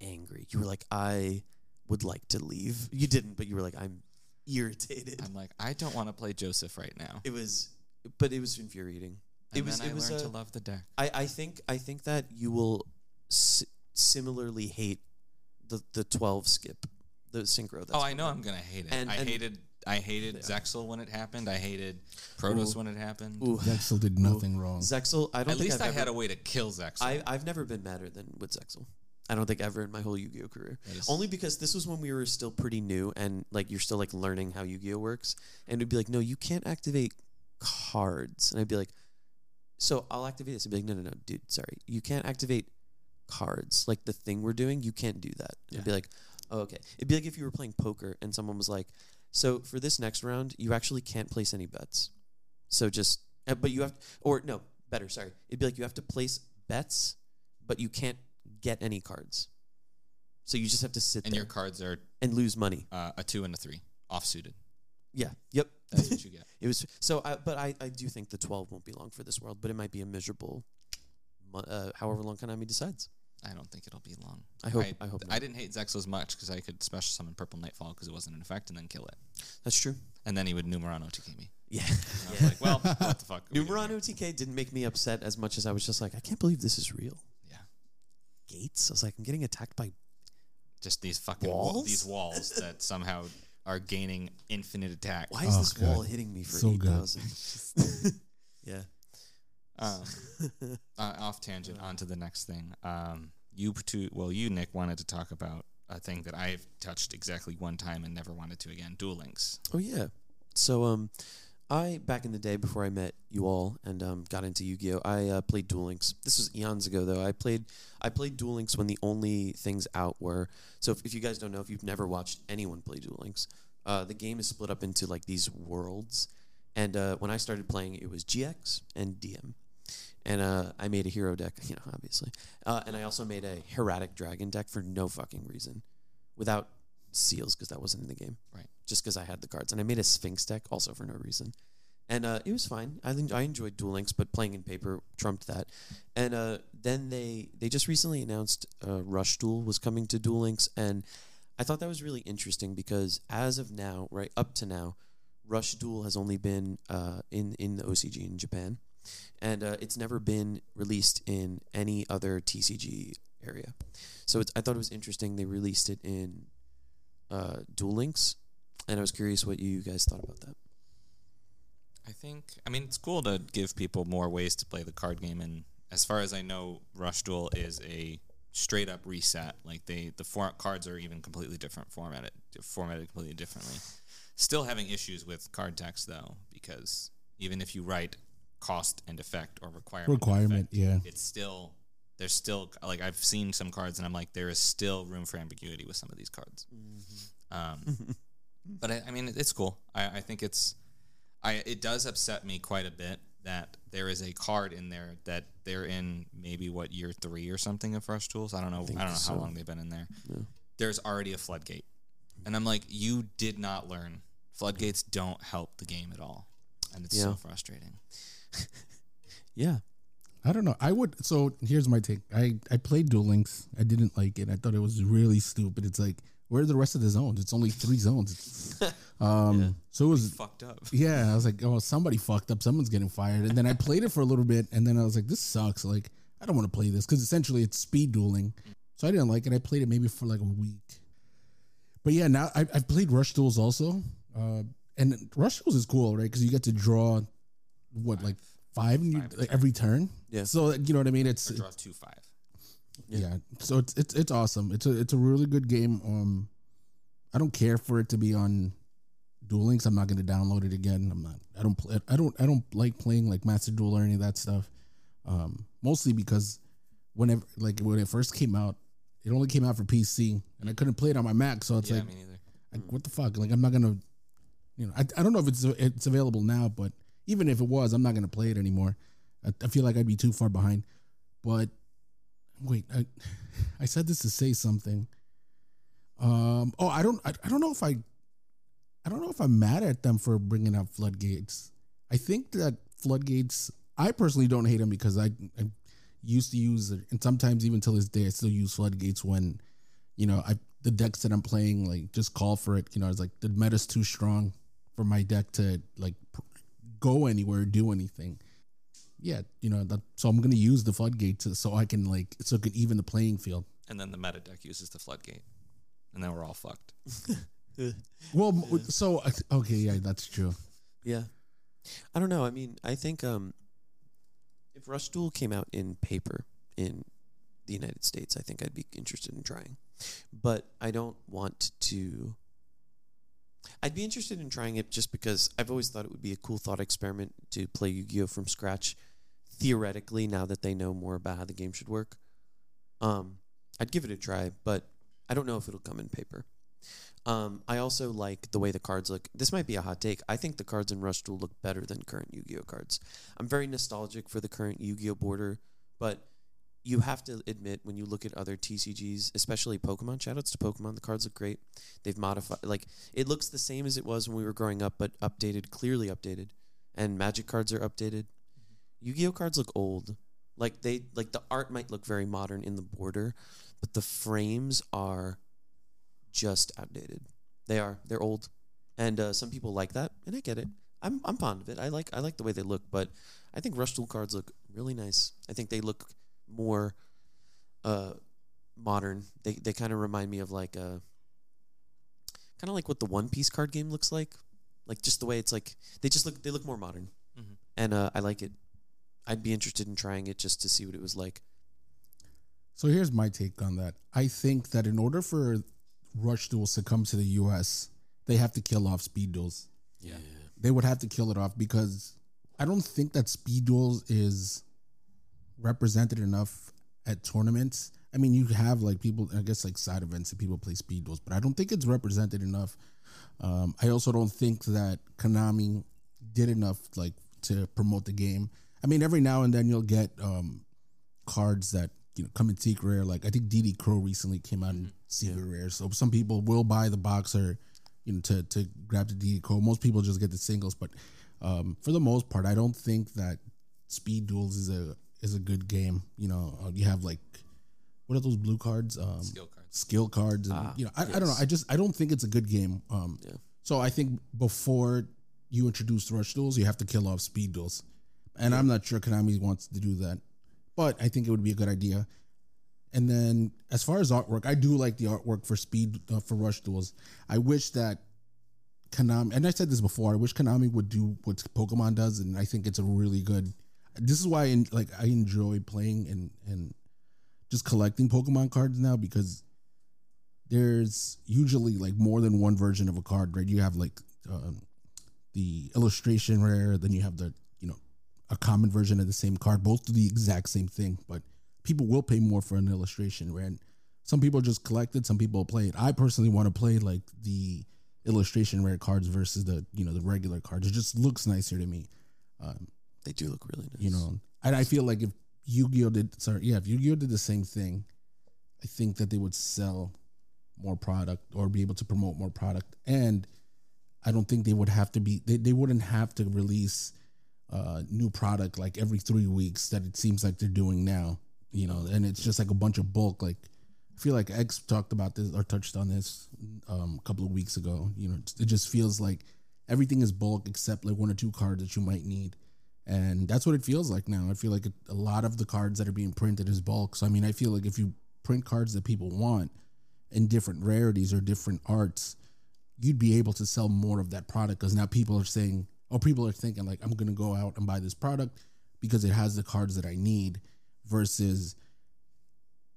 angry. You were like I would like to leave. You didn't, but you were like I'm irritated. I'm like, I don't want to play Joseph right now. it was, but it was infuriating. And it was. then it I was. learned uh, to love the deck. I, I think I think that you will s- similarly hate the the twelve skip, the synchro. That's oh, I know I'm gonna hate it. And- I and- hated I hated Yeah. Zexal when it happened. I hated Protoss Ooh. when it happened. Ooh, Zexal did nothing wrong. Zexal. I don't. At think least I've I had a way to kill Zexal. I I've never been madder than with Zexal. I don't think ever in my whole Yu-Gi-Oh career. That is- Only because this was when we were still pretty new and like you're still like learning how Yu-Gi-Oh works, and it'd be like, no, you can't activate cards, and I'd be like, so I'll activate this. And be like, no, no, no, dude, sorry, you can't activate cards. Like the thing we're doing, you can't do that. And I'd be like, oh, okay. It'd be like if you were playing poker and someone was like, so for this next round, you actually can't place any bets. So just, uh, but you have, or no, better, sorry. It'd be like you have to place bets, but you can't get any cards. So you just have to sit and there your cards are and lose money. uh, a two and a three, off suited. Yeah. Yep. That's what you get. It was so, I, but I, I do think the twelve won't be long for this world, but it might be a miserable, uh, however long Konami decides. I don't think it'll be long. I hope. I, I, hope. I didn't hate Zexal as much because I could special summon Purple Nightfall because it wasn't in effect and then kill it. That's true. And then he would Numeron OTK me. Yeah. And I was like, well, what the fuck? are we doing Numeron? TK didn't make me upset as much as I was just like, I can't believe this is real. Yeah. Gates. I was like, I'm getting attacked by. Just these fucking walls? Walls? these walls that somehow are gaining infinite attack. Why is Oh, this God. wall hitting me for So eight good. thousand? yeah. Um, uh, off tangent, on to the next thing. Um, you two, well, you Nick wanted to talk about a thing that I've touched exactly one time and never wanted to again. Duel Links. Oh yeah. So um, I back in the day before I met you all and um, got into Yu-Gi-Oh, I uh, played Duel Links. This was eons ago though. I played I played Duel Links when the only things out were. So if, if you guys don't know, if you've never watched anyone play Duel Links, uh, the game is split up into like these worlds. And uh, when I started playing, it was GX and DM. And uh, I made a hero deck, you know, obviously. Uh, and I also made a Hieratic Dragon deck for no fucking reason, without seals because that wasn't in the game. Right. Just because I had the cards, and I made a Sphinx deck also for no reason, and uh, it was fine. I en- I enjoyed Duel Links, but playing in paper trumped that. And uh, then they they just recently announced uh, Rush Duel was coming to Duel Links, and I thought that was really interesting because as of now, right up to now, Rush Duel has only been uh, in in the OCG in Japan, and uh, it's never been released in any other TCG area. So it's, I thought it was interesting they released it in uh, Duel Links, and I was curious what you guys thought about that. I think I mean it's cool to give people more ways to play the card game and as far as I know Rush Duel is a straight up reset like they the for- cards are even completely different formatted formatted completely differently. Still having issues with card text though because even if you write cost and effect or requirement Requirement, effect, yeah. it's still there's still like I've seen some cards and I'm like there is still room for ambiguity with some of these cards. Um, but I, I mean, it's cool. I, I think it's, I it does upset me quite a bit that there is a card in there that they're in maybe what year three or something of Rush Duels. I don't know. I, think don't know so. how long they've been in there. Yeah. There's already a floodgate, and I'm like, you did not learn. Floodgates don't help the game at all, and it's so frustrating. Yeah, I don't know. I would. So here's my take. I I played Duel Links. I didn't like it. I thought it was really stupid. It's like where are the rest of the zones? It's only three zones. um. Yeah. So it was. Fucked up. Yeah, I was like, oh, somebody fucked up. Someone's getting fired. And then I played it for a little bit, and then I was like, this sucks. Like, I don't want to play this because essentially it's speed dueling. So I didn't like it. I played it maybe for like a week. But yeah, now I, I've played Rush Duels also, uh, and Rush Duels is cool, right? Because you get to draw what like five, and you, Five like, every turn. Yeah. So you know what I mean? It's Or draw two five. yeah. So it's it's it's awesome. It's a it's a really good game. Um, I don't care for it to be on Duel Links. I'm not going to download it again. I'm not. I don't play. I don't. I don't like playing like Master Duel or any of that stuff. Um, mostly because whenever like when it first came out, it only came out for PC, and I couldn't play it on my Mac. So it's yeah, like, me like, what the fuck? Like I'm not gonna. You know, I, I don't know if it's it's available now, but even if it was, I'm not gonna play it anymore. I, I feel like I'd be too far behind. But wait, I I said this to say something. Um. Oh, I don't. I, I don't know if I. I don't know if I'm mad at them for bringing up floodgates. I think that floodgates. I personally don't hate them because I, I used to use it, and sometimes even till this day, I still use floodgates when, you know, I the decks that I'm playing like just call for it. You know, it's like the meta's too strong for my deck to like pr- go anywhere, do anything. Yeah, you know, that, so I'm gonna use the floodgate to, so I can like so it can even the playing field. And then the meta deck uses the floodgate, and then we're all fucked. Well, m so okay, yeah, that's true. yeah. I don't know. I mean, I think um, if Rush Duel came out in paper in the United States, I think I'd be interested in trying. But I don't want to. I'd be interested in trying it just because I've always thought it would be a cool thought experiment to play Yu Gi Oh from scratch. Theoretically, now that they know more about how the game should work, um, I'd give it a try. But I don't know if it'll come in paper. Um, I also like the way the cards look. This might be a hot take. I think the cards in Rush Duel look better than current Yu-Gi-Oh cards. I'm very nostalgic for the current Yu-Gi-Oh border, but you have to admit when you look at other TCGs, especially Pokemon. Shoutouts to Pokemon. The cards look great. They've modified like it looks the same as it was when we were growing up, but updated, clearly updated. And Magic cards are updated. Yu-Gi-Oh cards look old. Like they like the art might look very modern in the border, but the frames are just outdated. They are. They're old, and uh, some people like that, and I get it. I'm I'm fond of it. I like I like the way they look, but I think Rush Duel cards look really nice. I think they look more uh, modern. They they kind of remind me of like a kind of like what the One Piece card game looks like, like just the way it's like they just look they look more modern, Mhm. and uh, I like it. I'd be interested in trying it just to see what it was like. So here's my take on that. I think that in order for Rush Duels to come to the US, they have to kill off speed duels. Yeah. they would have to kill it off because I don't think that speed duels is represented enough at tournaments. I mean, you have like people, I guess, like side events that people play speed duels, but I don't think it's represented enough. Um, I also don't think that Konami did enough like to promote the game. I mean, every now and then you'll get um, cards that you know come in secret rare. Like I think DD Crow recently came out in secret rare, so some people will buy the boxer, you know, to to grab the DD Crow. Most people just get the singles, but um, for the most part, I don't think that Speed Duels is a is a good game. You know, uh, you have like what are those blue cards? Um, Skill cards. skill cards, and Ah, you know, I, I don't know. I just I don't think it's a good game. Um, Yeah. so I think before you introduce rush duels, you have to kill off speed duels, and I'm not sure Konami wants to do that, but I think it would be a good idea. And then as far as artwork, I do like the artwork for speed uh, for rush duels. I wish that Konami, and I said this before, I wish Konami would do what Pokemon does, and I think it's a really good. This is why, I, like, I enjoy playing and and just collecting Pokemon cards now because there's usually like more than one version of a card, right? You have like um, the illustration rare, then you have the you know a common version of the same card. Both do the exact same thing, but people will pay more for an illustration rare. And some people just collect it, some people play it. I personally want to play like the illustration rare cards versus the you know the regular cards. It just looks nicer to me. Um, They do look really nice. you know and i feel like if yu-gi-oh did sorry yeah if yu-gi-oh did the same thing i think that they would sell more product or be able to promote more product. And i don't think they would have to be they, they wouldn't have to release uh new product like every three weeks that it seems like they're doing now you know? And it's just like a bunch of bulk like i feel like x talked about this or touched on this um a couple of weeks ago you know? It just feels like everything is bulk except like one or two cards that you might need and that's what it feels like now. I feel like a lot of the cards that are being printed is bulk. So I mean, I feel like if you print cards that people want in different rarities or different arts, you'd be able to sell more of that product because now people are saying, or people are thinking like, I'm gonna go out and buy this product because it has the cards that I need, versus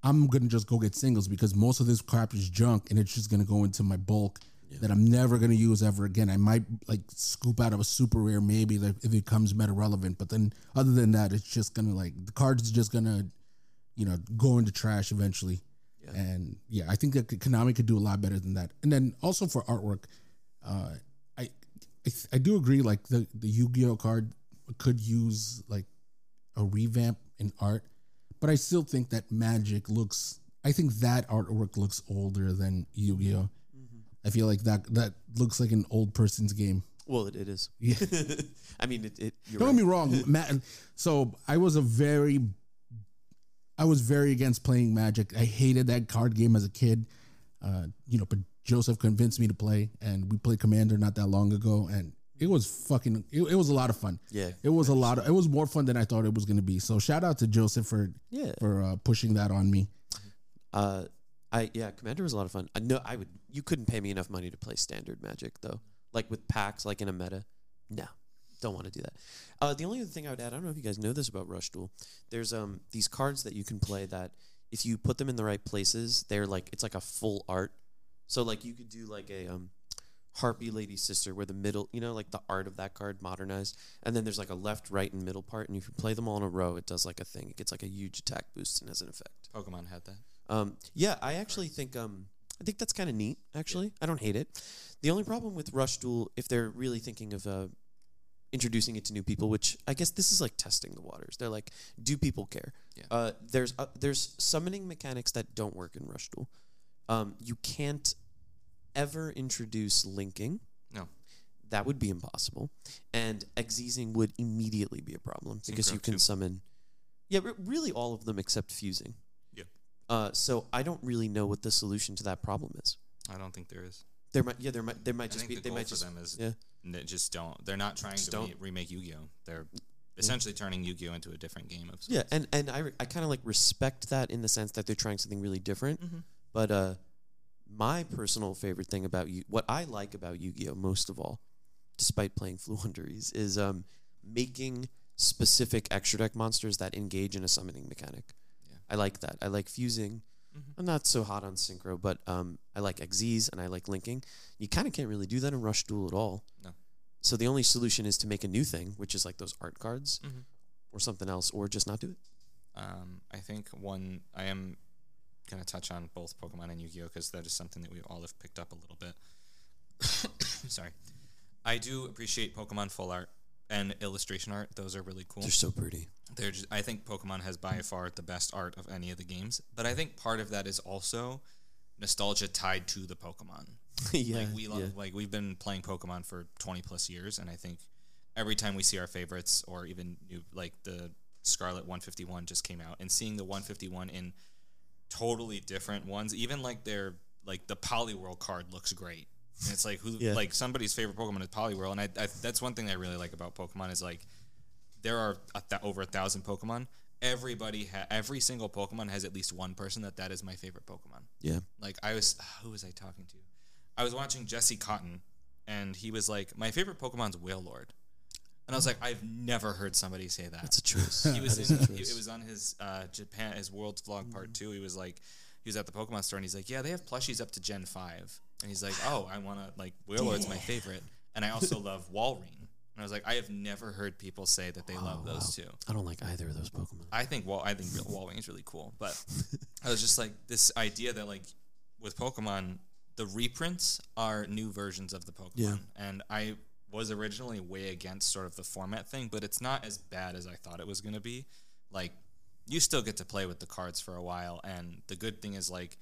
I'm gonna just go get singles because most of this crap is junk and it's just gonna go into my bulk that I'm never gonna use ever again. I might like scoop out of a super rare maybe like, if it becomes meta relevant, but then other than that, it's just gonna like the card is just gonna, you know, go into trash eventually. Yeah. And yeah, I think that Konami could do a lot better than that. And then also for artwork, uh, I, I I do agree like the the Yu-Gi-Oh card could use like a revamp in art, but I still think that Magic looks. I think that artwork looks older than Yu-Gi-Oh. I feel like that that looks like an old person's game. Well, it, it is. Yeah. I mean, it. it Don't right. get me wrong, Matt. So I was a very, I was very against playing Magic. I hated that card game as a kid. Uh, you know, but Joseph convinced me to play, and we played Commander not that long ago, and it was fucking. It, it was a lot of fun. Yeah. It was a lot of. It was more fun than I thought it was going to be. So shout out to Joseph for Yeah. for uh, pushing that on me. Uh, I yeah, Commander was a lot of fun. I know I would. You couldn't pay me enough money to play standard Magic though. Like with packs, like in a meta. No, don't want to do that. Uh, the only other thing I would add, I don't know if you guys know this about Rush Duel. There's um these cards that you can play that if you put them in the right places, they're like it's like a full art. So like you could do like a um Harpy Lady Sister where the middle, you know, like the art of that card modernized, and then there's like a left, right, and middle part, and if you play them all in a row, it does like a thing. It gets like a huge attack boost and has an effect. Pokemon had that. Um, yeah, I actually think um, I think that's kind of neat. Actually, I don't hate it. The only problem with Rush Duel, if they're really thinking of uh, introducing it to new people, which I guess this is like testing the waters. They're like, do people care? Yeah. Uh, there's uh, there's summoning mechanics that don't work in Rush Duel. Um, you can't ever introduce linking. No. That would be impossible, and Xyzing would immediately be a problem because Synchro you can too. summon. Yeah, re- really all of them except fusing. Uh, so I don't really know what the solution to that problem is. I don't think there is. There might, yeah, there might, there might I just think be, the they goal might for just, them is yeah, they just don't. They're not trying Just to re- don't. remake Yu-Gi-Oh. They're essentially turning Yu-Gi-Oh into a different game of. yeah, sorts. and and I, re- I kind of like respect that in the sense that they're trying something really different. Mhm. But uh, my personal favorite thing about you, what I like about Yu-Gi-Oh most of all, despite playing Floowandereeze, is um making specific extra deck monsters that engage in a summoning mechanic. I like that. I like fusing. Mhm. I'm not so hot on synchro, but um, I like Xyz and I like linking. You kind of can't really do that in Rush Duel at all. No. so the only solution is to make a new thing, which is like those art cards Mhm. or something else, or just not do it. Um, I think one I am gonna touch on both Pokemon and Yu-Gi-Oh because that is something that we all have picked up a little bit. Sorry, I do appreciate Pokemon full art and illustration art; those are really cool. They're so pretty. They're just, I think Pokemon has by far the best art of any of the games, but I think part of that is also nostalgia tied to the Pokemon. yeah, like we love, yeah. like we've been playing Pokemon for 20 plus years and I think every time we see our favorites or even new like the Scarlet 151 just came out and seeing the 151 in totally different ones even like their like the Poliwhirl card looks great. And it's like who Yeah. like somebody's favorite Pokemon is Poliwhirl and I, I that's one thing I really like about Pokemon is like there are a th- over a thousand Pokemon. Everybody, ha- every single Pokemon has at least one person that that is my favorite Pokemon. yeah. Like I was, who was I talking to? I was watching Jesse Cotton, and he was like, "My favorite Pokemon's Wailord," and I was like, "I've never heard somebody say that." That's a choice. he was in, he, it was on his uh, Japan, his World's Vlog Part Two. He was like, he was at the Pokemon store, and he's like, "Yeah, they have plushies up to Gen 5. and he's like, "Oh, I want to like Wailord's my favorite, and I also love Walrein." And I was like, I have never heard people say that they oh, love Oh, those wow. two. I don't like either of those Pokemon. I think Wall I think real Walrein is really cool, but I was just like this idea that like with Pokemon, the reprints are new versions of the Pokemon, Yeah. and I was originally way against sort of the format thing, but it's not as bad as I thought it was going to be. Like you still get to play with the cards for a while, and the good thing is like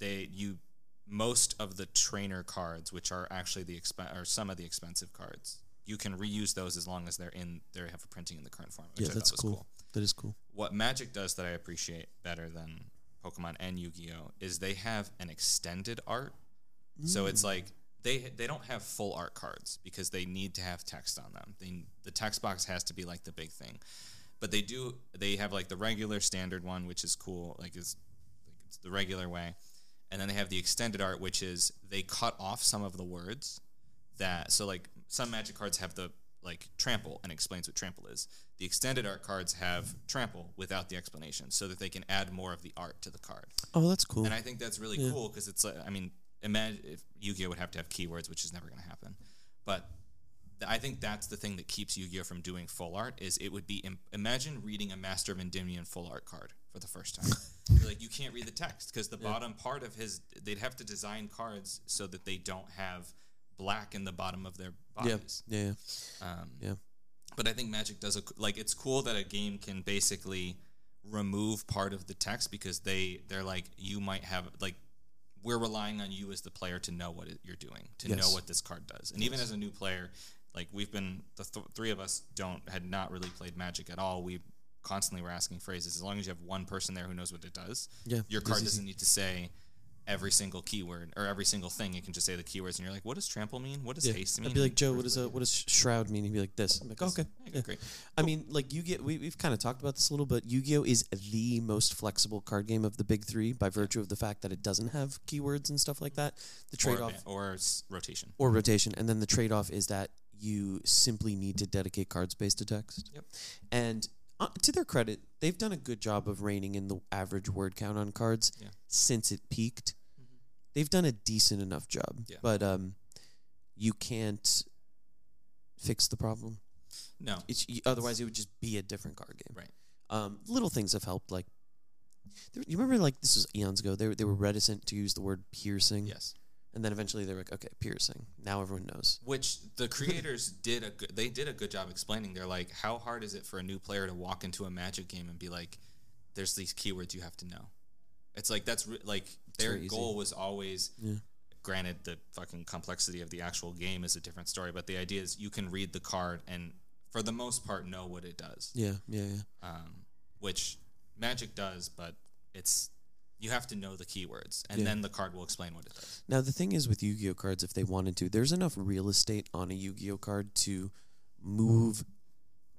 they you most of the trainer cards, which are actually the exp- or some of the expensive cards, you can reuse those as long as they're in they have a printing in the current format. Which yeah, I that's was cool. That is cool. what Magic does that I appreciate better than Pokemon and Yu-Gi-Oh is they have an extended art. So mm. it's like they they don't have full art cards because they need to have text on them. They, the text box has to be like the big thing. But they do they have like the regular standard one which is cool like it's like it's the regular way. And then they have the extended art which is they cut off some of the words that so like some magic cards have the like trample and explains what trample is. The extended art cards have trample without the explanation, so that they can add more of the art to the card. Oh, that's cool. And I think that's really Yeah. cool because it's like I mean, imagine if Yu-Gi-Oh would have to have keywords, which is never going to happen. But I think that's the thing that keeps Yu-Gi-Oh from doing full art is it would be Im- imagine reading a Master of Endymion full art card for the first time. Like you can't read the text because the bottom part of his they'd have to design cards so that they don't have black in the bottom of their yeah, bodies. yeah, yeah. Um, Yeah. But I think Magic does a like it's cool that a game can basically remove part of the text because they they're like you might have like we're relying on you as the player to know what it, you're doing to know what this card does and even as a new player like we've been the th- three of us don't had not really played Magic at all we constantly were asking phrases as long as you have one person there who knows what it does Yeah, your card doesn't need to say every single keyword or every single thing You can just say the keywords and you're like what does trample mean what does Yeah. haste mean I'd be like Joe. What does a what does shroud mean? He'd be like this. I'm like this- okay. yeah, great I mean, like you get we, we've kind of talked about this a little, but Yu-Gi-Oh is the most flexible card game of the big three by virtue of the fact that it doesn't have keywords and stuff like that. The or, trade-off advan- or rotation. or rotation, and then the trade-off is that you simply need to dedicate card space to text. Yep. And uh, to their credit, they've done a good job of reining in the average word count on cards Yeah. since it peaked. They've done a decent enough job, Yeah. but um, you can't fix the problem. No, It's otherwise it would just be a different card game. Right. Um, little things have helped. Like, you remember, like this was eons ago. They were- they were reticent to use the word piercing. yes. And then eventually they were like, okay, piercing. Now everyone knows. Which the creators did a good, they did a good job explaining. They're like, how hard is it for a new player to walk into a Magic game and be like, "There's these keywords you have to know." It's like that's re- like their goal was always. Yeah. Granted, the fucking complexity of the actual game is a different story, but the idea is you can read the card and, for the most part, know what it does. Yeah, yeah, yeah. um, which Magic does, but it's you have to know the keywords, and Yeah. then the card will explain what it does. Now the thing is with Yu-Gi-Oh cards, if they wanted to, there's enough real estate on a Yu-Gi-Oh card to move.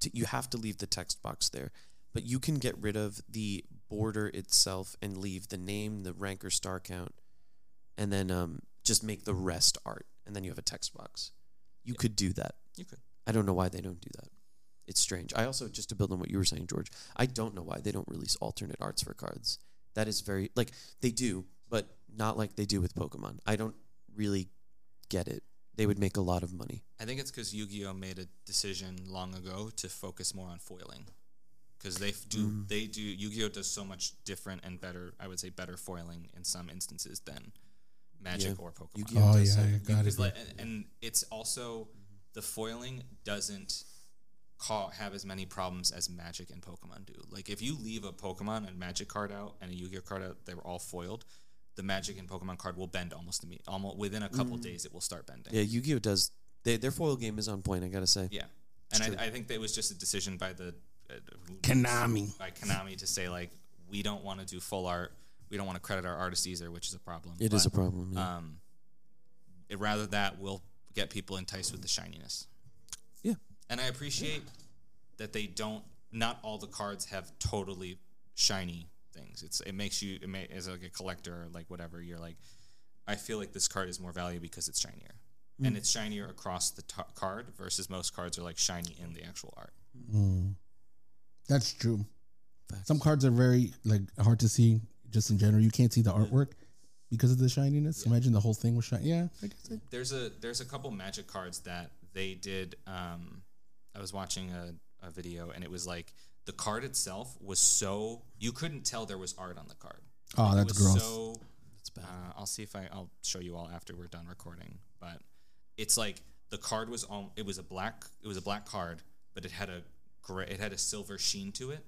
To you have to leave the text box there, but you can get rid of the border itself and leave the name, the rank or star count, and then um, just make the rest art, and then you have a text box. You could do that. You could. I don't know why they don't do that. It's strange. I also just to build on what you were saying, George. I don't know why they don't release alternate arts for cards. That is very like they do, but not like they do with Pokemon. I don't really get it. they would make a lot of money. I think it's because Yu-Gi-Oh made a decision long ago to focus more on foiling, because they f- do Mm. they do Yu-Gi-Oh does so much different and better. I would say better foiling in some instances than Magic Yeah. or Pokemon. Yu-Gi-Oh Oh does yeah, have- I got it. Like, and, and it's also the foiling doesn't ca have as many problems as Magic and Pokemon do. Like if you leave a Pokemon and Magic card out and a Yu-Gi-Oh card out, they were all foiled. The Magic and Pokemon card will bend almost to me. Almost within a couple days, it will start bending. Yeah, Yu-Gi-Oh does. They, their foil game is on point. I gotta say. Yeah, and. I, I think that was just a decision by the uh, who- Konami. by Konami to say like we don't want to do full art. We don't want to credit our artists either, which is a problem. It is a problem. yeah. Um, it, rather that we'll get people enticed with the shininess. Yeah. And I appreciate that they don't. Not all the cards have totally shiny things. It's it makes you it may, as like a collector or like whatever. You're like, I feel like this card is more valuable because it's shinier, Hmm. and it's shinier across the t- card versus most cards are like shiny in the actual art. Mm. That's true. Facts. Some cards are very like hard to see just in general. You can't see the artwork because of the shininess. Imagine the whole thing was shiny. Yeah, I guess it, There's a there's a couple magic cards that they did. Um, I was watching a, a video and it was like the card itself was so you couldn't tell there was art on the card. Oh, Like, it that's was gross. So It's bad. uh, I'll see if I I'll show you all after we're done recording. But it's like the card was on. It was a black. It was a black card, but it had a gray. It had a silver sheen to it,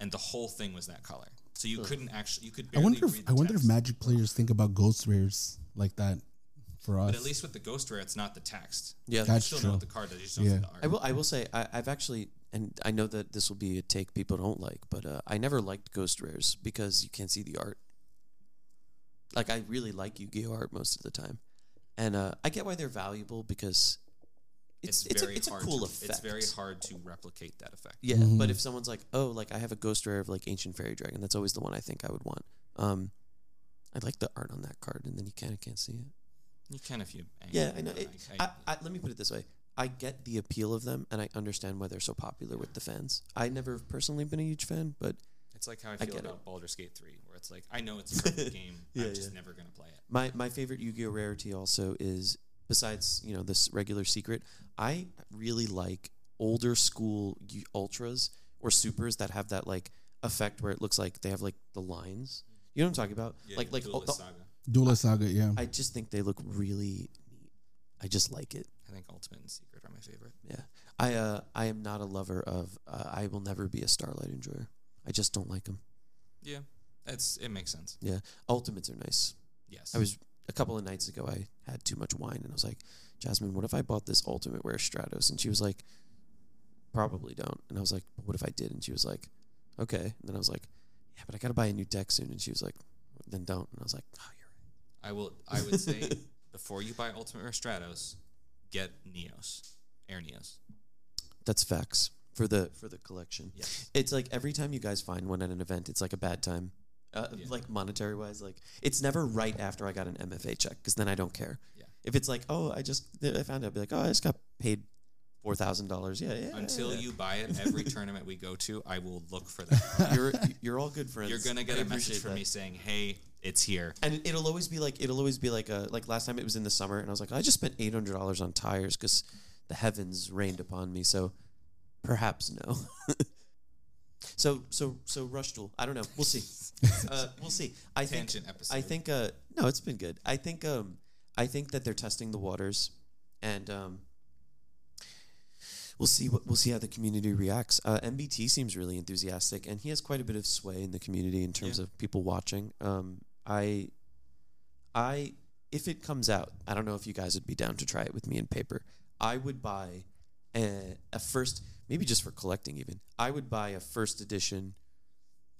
and the whole thing was that color. So you couldn't actually. You could. I wonder if read I the wonder if. Magic players think about ghost rares like that for us. But at least with the ghost rare, it's not the text. yeah, that's You That's still true. know what the card does. You just don't Yeah. see the art. I will. I will say I, I've actually, and I know that this will be a take people don't like, but uh, I never liked Ghost Rares because you can't see the art. Like I really like Yu-Gi-Oh art most of the time, and uh, I get why they're valuable because it's it's, very a, it's a hard cool to, effect. It's very hard to replicate that effect. Yeah, Mhm. but if someone's like, oh, like I have a Ghost Rare of like Ancient Fairy Dragon, that's always the one I think I would want. Um, I like the art on that card, and then you kind of can't see it. You can if you. Yeah, I know. It, I- I, I, let me put it this way: I get the appeal of them, and I understand why they're so popular with the fans. I never have personally been a huge fan, but it's like how I I feel it. about Baldur's Gate Three, where it's like I know it's a perfect game. Yeah, I'm just yeah. never gonna play it. my my favorite Yu-Gi-Oh rarity also is besides you know this regular secret. I really like older school ultras or supers that have that like effect where it looks like they have like the lines. You know what I'm talking about? like like oh, the- Saga. Duelist Saga, yeah. I just think they look really neat. I just like it. I think Ultimate and Secret are my favorite. Yeah. I uh I am not a lover of uh, I will never be a Starlight enjoyer. I just don't like them. Yeah, it's it makes sense. Yeah. Ultimates are nice. Yes, I was a couple of nights ago I had too much wine and I was like, Jasmine, what if I bought this Ultimate Wear Stratos? And she was like, Probably don't. And I was like, What if I did? And she was like, Okay. And then I was like, Yeah, but I gotta buy a new deck soon. And she was like, Then don't. And I was like, Oh, you're right. I will. I would say before you buy Ultimate or Stratos, get Neos, Air Neos. That's facts for the for the collection. Yes. It's like every time you guys find one at an event, it's like a bad time. Uh, Yeah. Like monetary wise, like it's never right after I got an MFA check because then I don't care. Yeah. If it's like, oh, I just I found it, I'd be like, oh, I just got paid four thousand dollars. Yeah, yeah. Until yeah. you buy it, every tournament we go to, I will look for that. you're you're all good friends. You're gonna get I a message from that. me saying, "Hey, it's here." And it- it'll always be like it'll always be like a like last time it was in the summer, and I was like, I just spent eight hundred dollars on tires because the heavens rained upon me. So perhaps no. so so so Rush Duel. I don't know. We'll see. uh, we'll see. I think Tangent episode. I think uh no, it's been good. I think um I think that they're testing the waters, and um we'll see what we'll see how the community reacts. Uh, MBT seems really enthusiastic, and he has quite a bit of sway in the community in terms Yeah. of people watching. Um, I, I if it comes out, I don't know if you guys would be down to try it with me in paper. I would buy a, a first, maybe just for collecting even. I would buy a first edition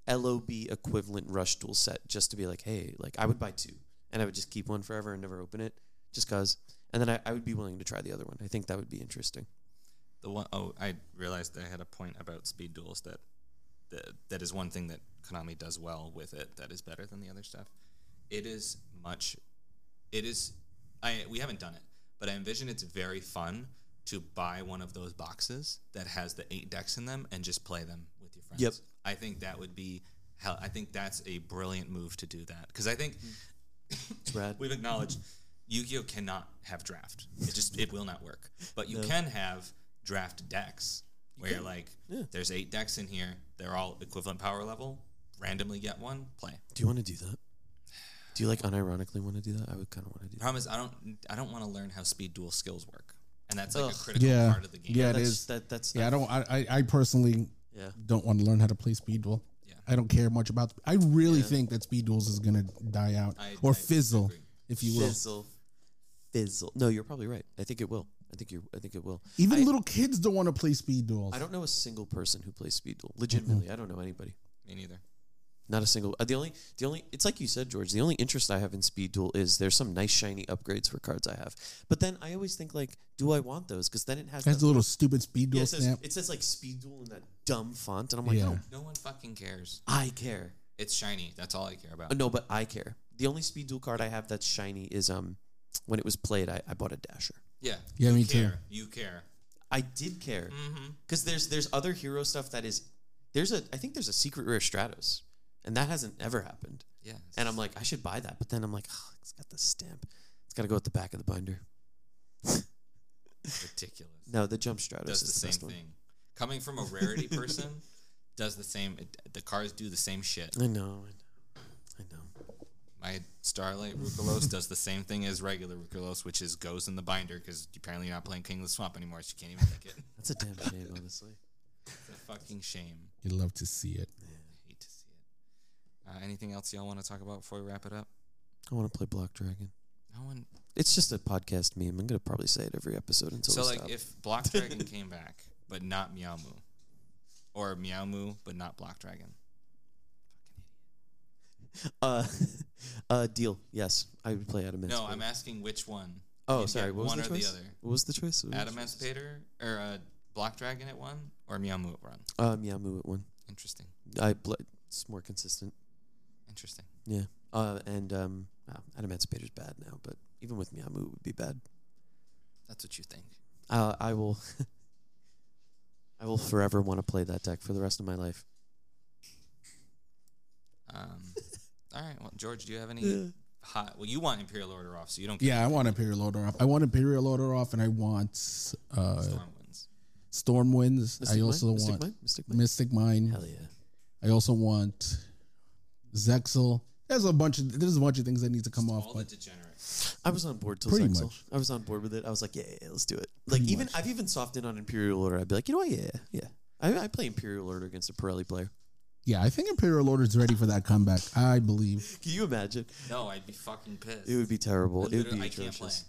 LOB equivalent Rush Duel set just to be like, hey, like I would buy two and I would just keep one forever and never open it just cause. And then I, I would be willing to try the other one. I think that would be interesting. The one oh I realized I had a point about speed duels that that, that is one thing that Konami does well with it that is better than the other stuff. It is much it is I we haven't done it, but I envision it's very fun to buy one of those boxes that has the eight decks in them and just play them with your friends. Yep. I think that would be hell I think that's a brilliant move to do that because I think mm-hmm. It's rad. we've acknowledged Yu-Gi-Oh cannot have draft. It just it will not work. But you No. can have draft decks where you're like, Yeah. there's eight decks in here. They're all equivalent power level. Randomly get one, play. Do you want to do that? Do you like unironically want to do that? I would kind of want to do that. Problem is, I don't I don't want to learn how speed duel skills work, and that's like Ugh. a critical Yeah. part of the game. Yeah, it that's, is. That, that's Yeah, I don't. I, I, I personally Yeah. don't want to learn how to play speed duel. Yeah. I don't care much about. I really Yeah. think that speed duels is gonna die out I- or I fizzle, agree. if you will. Fizzle. Fizzle. No, you're probably right. I think it will. I think you're. I think it will. Even I- little kids don't want to play speed duels. I don't know a single person who plays speed duel. Legitimately, I don't know anybody. Me neither. Not a single. Uh, the only, the only. It's like you said, George. The only interest I have in Speed Duel is there's some nice shiny upgrades for cards I have. But then I always think like, do I want those? Because then it has. It has a little stupid speed yeah, duel it, says, snap. it says like Speed Duel in that dumb font, and I'm like, Yeah. no, No one fucking cares. I care. It's shiny. That's all I care about. Uh, no, but I care. The only Speed Duel card I have that's shiny is um, when it was played, I, I bought a Dasher. Yeah. Yeah, you me too. You care. I did care Mm-hmm. because there's there's other hero stuff that is there's a I think there's a secret rare Stratos, and that hasn't ever happened. Yeah. And I'm like, I should buy that. But then I'm like, oh, it's got the stamp. It's got to go at the back of the binder. ridiculous. No, the Jump Stratos does is the the, same best thing. Coming from a rarity person, does the same. It, the cars do the same shit. I know. I know. I know. My Starlight Rulkallos does the same thing as regular Rulkallos, which is goes in the binder because apparently you're not playing King of the Swamp anymore, so you can't even pick it. That's a damn shame, honestly. It's a fucking shame. You'd love to see it. I hate to see it. Uh, anything else y'all want to talk about before we wrap it up? I want to play Block Dragon. No one. It's just a podcast meme. I'm gonna probably say it every episode until So we like, stop. if Block Dragon came back, but not Meow Moo, or Meow Moo but not Block Dragon, uh, uh, deal. Yes, I would play Adam. no, I'm asking which one. Oh, You'd sorry. What was one the or choice? the other. What was the choice? What was Adam? Emancipator or uh, Block Dragon at one, or Moo at one. Uh, Moo at one. Interesting. I bl- it's more consistent. Interesting. Yeah. Uh, and um, wow, Adamancipator's bad now, but even with Moo, it would be bad. That's what you think. Uh, I will. I will forever want to play that deck for the rest of my life. Um, all right. Well, George, do you have any hot? Well, you want Imperial Order off, so you don't. Yeah, I want Imperial Order off. I want Imperial Order off, and I want uh, Storm wins. Storm Winds. Mystic I also Mind? Mystic want Mind? Mystic Mind? Mystic Mine. Hell yeah. I also want Zexal. There's a bunch of there's a bunch of things that need to come off, All the but degenerates. I was on board till Pretty Zexal. much. I was on board with it. I was like, yeah, yeah, yeah, let's do it. Like Pretty even much. I've even softened on Imperial Order. I'd be like, you know what? Yeah, yeah. I, I play Imperial Order against a Purrely player. Yeah, I think Imperial Order is ready for that comeback. I believe. Can you imagine? No, I'd be fucking pissed. It would be terrible. It would be I can't play. atrocious.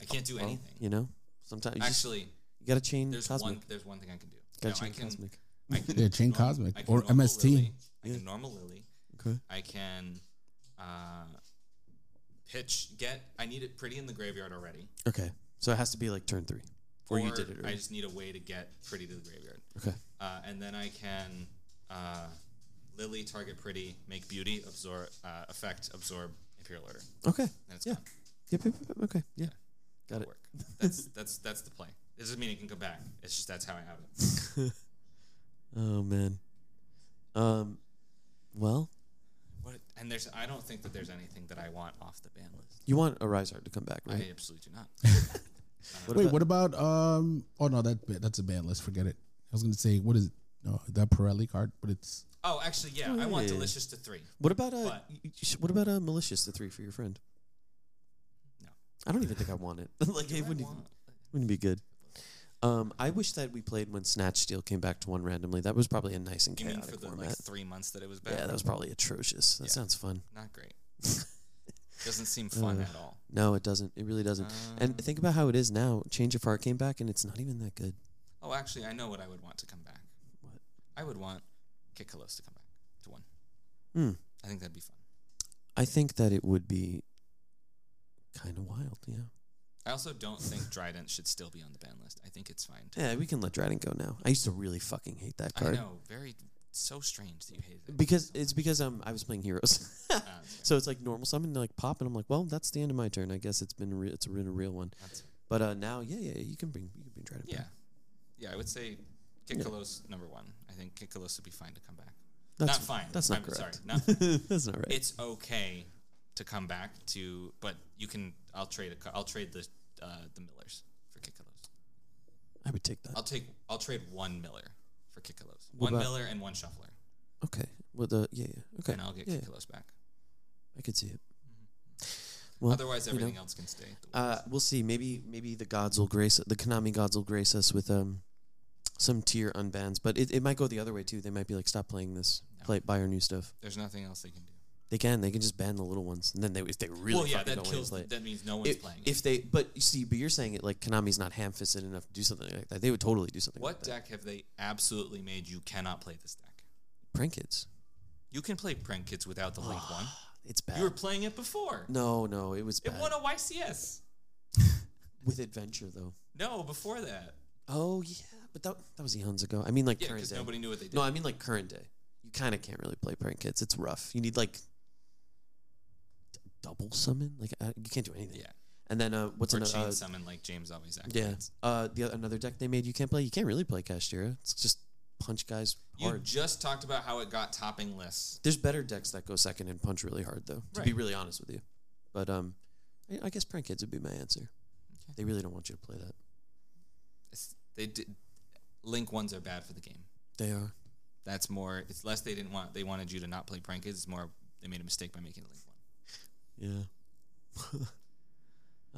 I can't do Well, anything. You know, sometimes you, just, Actually, you got to chain there's cosmic. one. There's one thing I can do. Got No, to I chain can. cosmic. I can Yeah, chain norm- Cosmic I can or normal MST. Lily. I Yeah. can normal Lily. Okay. I can uh, pitch. Get. I need it pretty in the graveyard already. Okay. So it has to be like turn three, or, you did it. I just need a way to get pretty to the graveyard. Okay. Uh, and then I can uh, Lily target pretty, make beauty absorb uh, effect absorb Imperial Order, Okay. and it's Yeah. gone. Yep, yep, yep, Okay. Yeah. Got It'll it. work. That's that's that's the play. It doesn't mean it can come back. It's just that's how I have it. Oh man. Um. Well, What, and there's I don't think that there's anything that I want off the ban list. you want a Rizard to come back, right? I absolutely do not. What Wait, about- what about um? Oh no, that that's a ban list. Forget it. I was gonna say what is it? No, that Purrely card, but it's Oh, actually, yeah, I want yeah. delicious to three. What about a But- y- y- what about a malicious the three for your friend? No. I don't even think I want it. like it wouldn't even, wouldn't be good. Um, I wish that we played when Snatch Steal came back to one randomly. That was probably a nice and You mean chaotic for the format. like three months that it was bad? yeah, that was probably atrocious. That Yeah. sounds fun. not great. Doesn't seem fun Uh, at all. No, it doesn't. It really doesn't. and Um, think about how it is now. Change of Heart came back, and it's not even that good. oh, actually, I know what I would want to come back. What? I would want Kitkallos to come back to one. Hmm. I think that'd be fun. I think that it would be kind of wild. Yeah. I also don't think Dryden should still be on the ban list. I think it's fine. Yeah, we can let Dryden go now. I used to really fucking hate that card. I know, very so strange that you hate it. Because it's because um I was playing heroes, Ah, so it's like normal summon, like pop, and I'm like, well, that's the end of my turn. I guess it's been a re- it's been a real one. But uh now, yeah, yeah, you can bring you can bring Dryden. yeah, back. yeah. I would say Kitkallos number one. I think Kitkallos would be fine to come back. that's not fine. That's not I'm correct. Sorry, not that's not right. it's okay to come back to, but you can. I'll trade a. I'll trade the uh, the Millers for Kitkallos. I would take that. I'll take. I'll trade one Miller for Kitkallos. What One about- Miller and one Shuffler, okay. Well, the yeah, yeah. Okay. and I'll get yeah, Kitkallos back. I could see it. Well, Otherwise, you know, everything else can stay. the way it Uh, we'll see. Maybe maybe the gods will grace the Konami gods will grace us with um some tier unbans, but it, it might go the other way too. They might be like, stop playing this, No. play buy our new stuff. There's nothing else they can do. They can they can just ban the little ones, and then they if they really well, yeah, that kills. play. That means no one's If, playing. if they, but you see, but you're saying it like Konami's not ham-fisted enough to do something like that. They would totally do something. what like that. deck have they absolutely made you cannot play this deck? Prank kids. You can play Prank Kids without the Link one. It's bad. You were playing it before. no, no, it was It bad. won a YCS. with adventure though. No, before that. Oh yeah, but that that was eons ago. I mean, like Yeah, current because day. nobody knew what they did. No, I mean like current day. You kind of can't really play prank kids. It's rough. You need like d- double summon. Like uh, you can't do anything. yeah. And then uh, what's Or another? chain Uh, summon like James always activates. yeah. Uh, the another deck they made you can't play. You can't really play Kashtira. It's just punch guys You hard. just talked about how it got topping lists. There's better decks that go second and punch really hard though. To be Right. really honest with you, but um, I, I guess prank kids would be my answer. Okay. They really don't want you to play that. It's, they did. Link ones are bad for the game. They are. That's more. It's less they didn't want. They wanted you to not play Prank Kids. It's more they made a mistake by making it Link one. Yeah.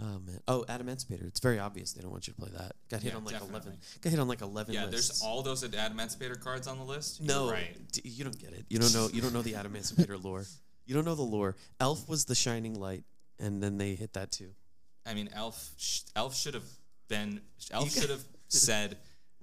oh man. Oh, Adamancipator. It's very obvious they don't want you to play that. Got hit Yeah, on like definitely. eleven. Got hit on like eleven. Yeah, lists. there's all those Adamancipator cards on the list. You're No, right. d- you don't get it. You don't know. You don't know the Adamancipator lore. You don't know the lore. Elf was the shining light, and then they hit that too. I mean, Elf. Sh- Elf should have been. Elf should have said,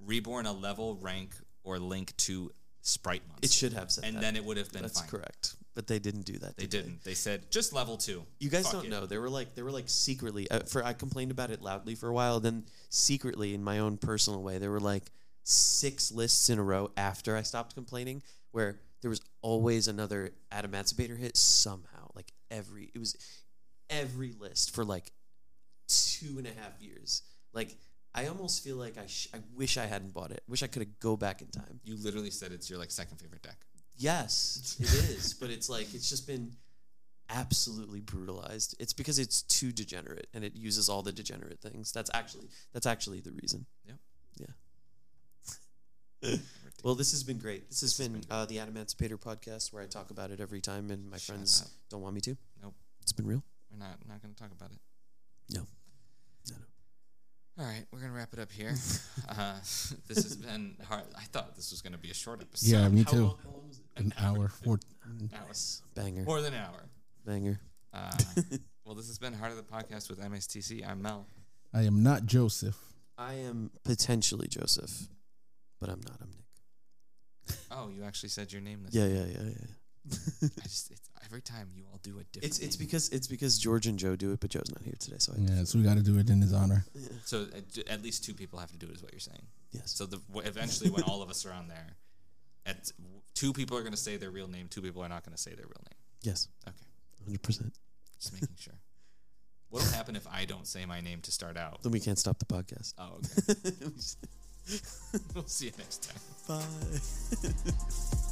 "Reborn a level, rank, or link to Sprite monster." It should have said and that. then it would have been That's fine. correct. But they didn't do that. They did didn't. They said just level two. You guys Fuck don't it. know. They were like they were like secretly. Uh, for I complained about it loudly for a while. Then secretly, in my own personal way, there were like six lists in a row after I stopped complaining, where there was always another Adamancipator hit somehow. Like every it was every list for like two and a half years. Like I almost feel like I sh- I wish I hadn't bought it. Wish I could have go back in time. You literally said it's your like second favorite deck. Yes, it is, but it's like it's just been absolutely brutalized. It's because it's too degenerate and it uses all the degenerate things. That's actually that's actually the reason. Yep. Yeah. well, this has been great. This has This has been, been uh, the podcast where I talk about it every time, and my Shut friends up. don't want me to. Nope. It's been real. We're not not going to talk about it. No. All right, we're gonna wrap it up here. uh, this has been hard. I thought this was gonna be a short episode. Yeah, me How too. long- how long was it? An hour, four. Hours. Banger. More than an hour. Banger. Uh, well, this has been Heart of the Podcast with MSTC. I'm Mel. I am not Joseph. I am potentially Joseph, but I'm not. I'm Nick. Oh, you actually said your name this Yeah, yeah, yeah, yeah. I just it's, every time you all do a different. It's it's name. because it's because George and Joe do it, but Joe's not here today, so I Yeah, so we got to do it in his honor. Yeah. so uh, at, at least two people have to do it, is what you're saying. Yes. So the w- eventually, when all of us are on there, at two people are going to say their real name, two people are not going to say their real name. Yes. Okay, Hundred percent. just making sure. What'll happen if I don't say my name to start out? Then we can't stop the podcast. Oh, okay. we'll see you next time. Bye.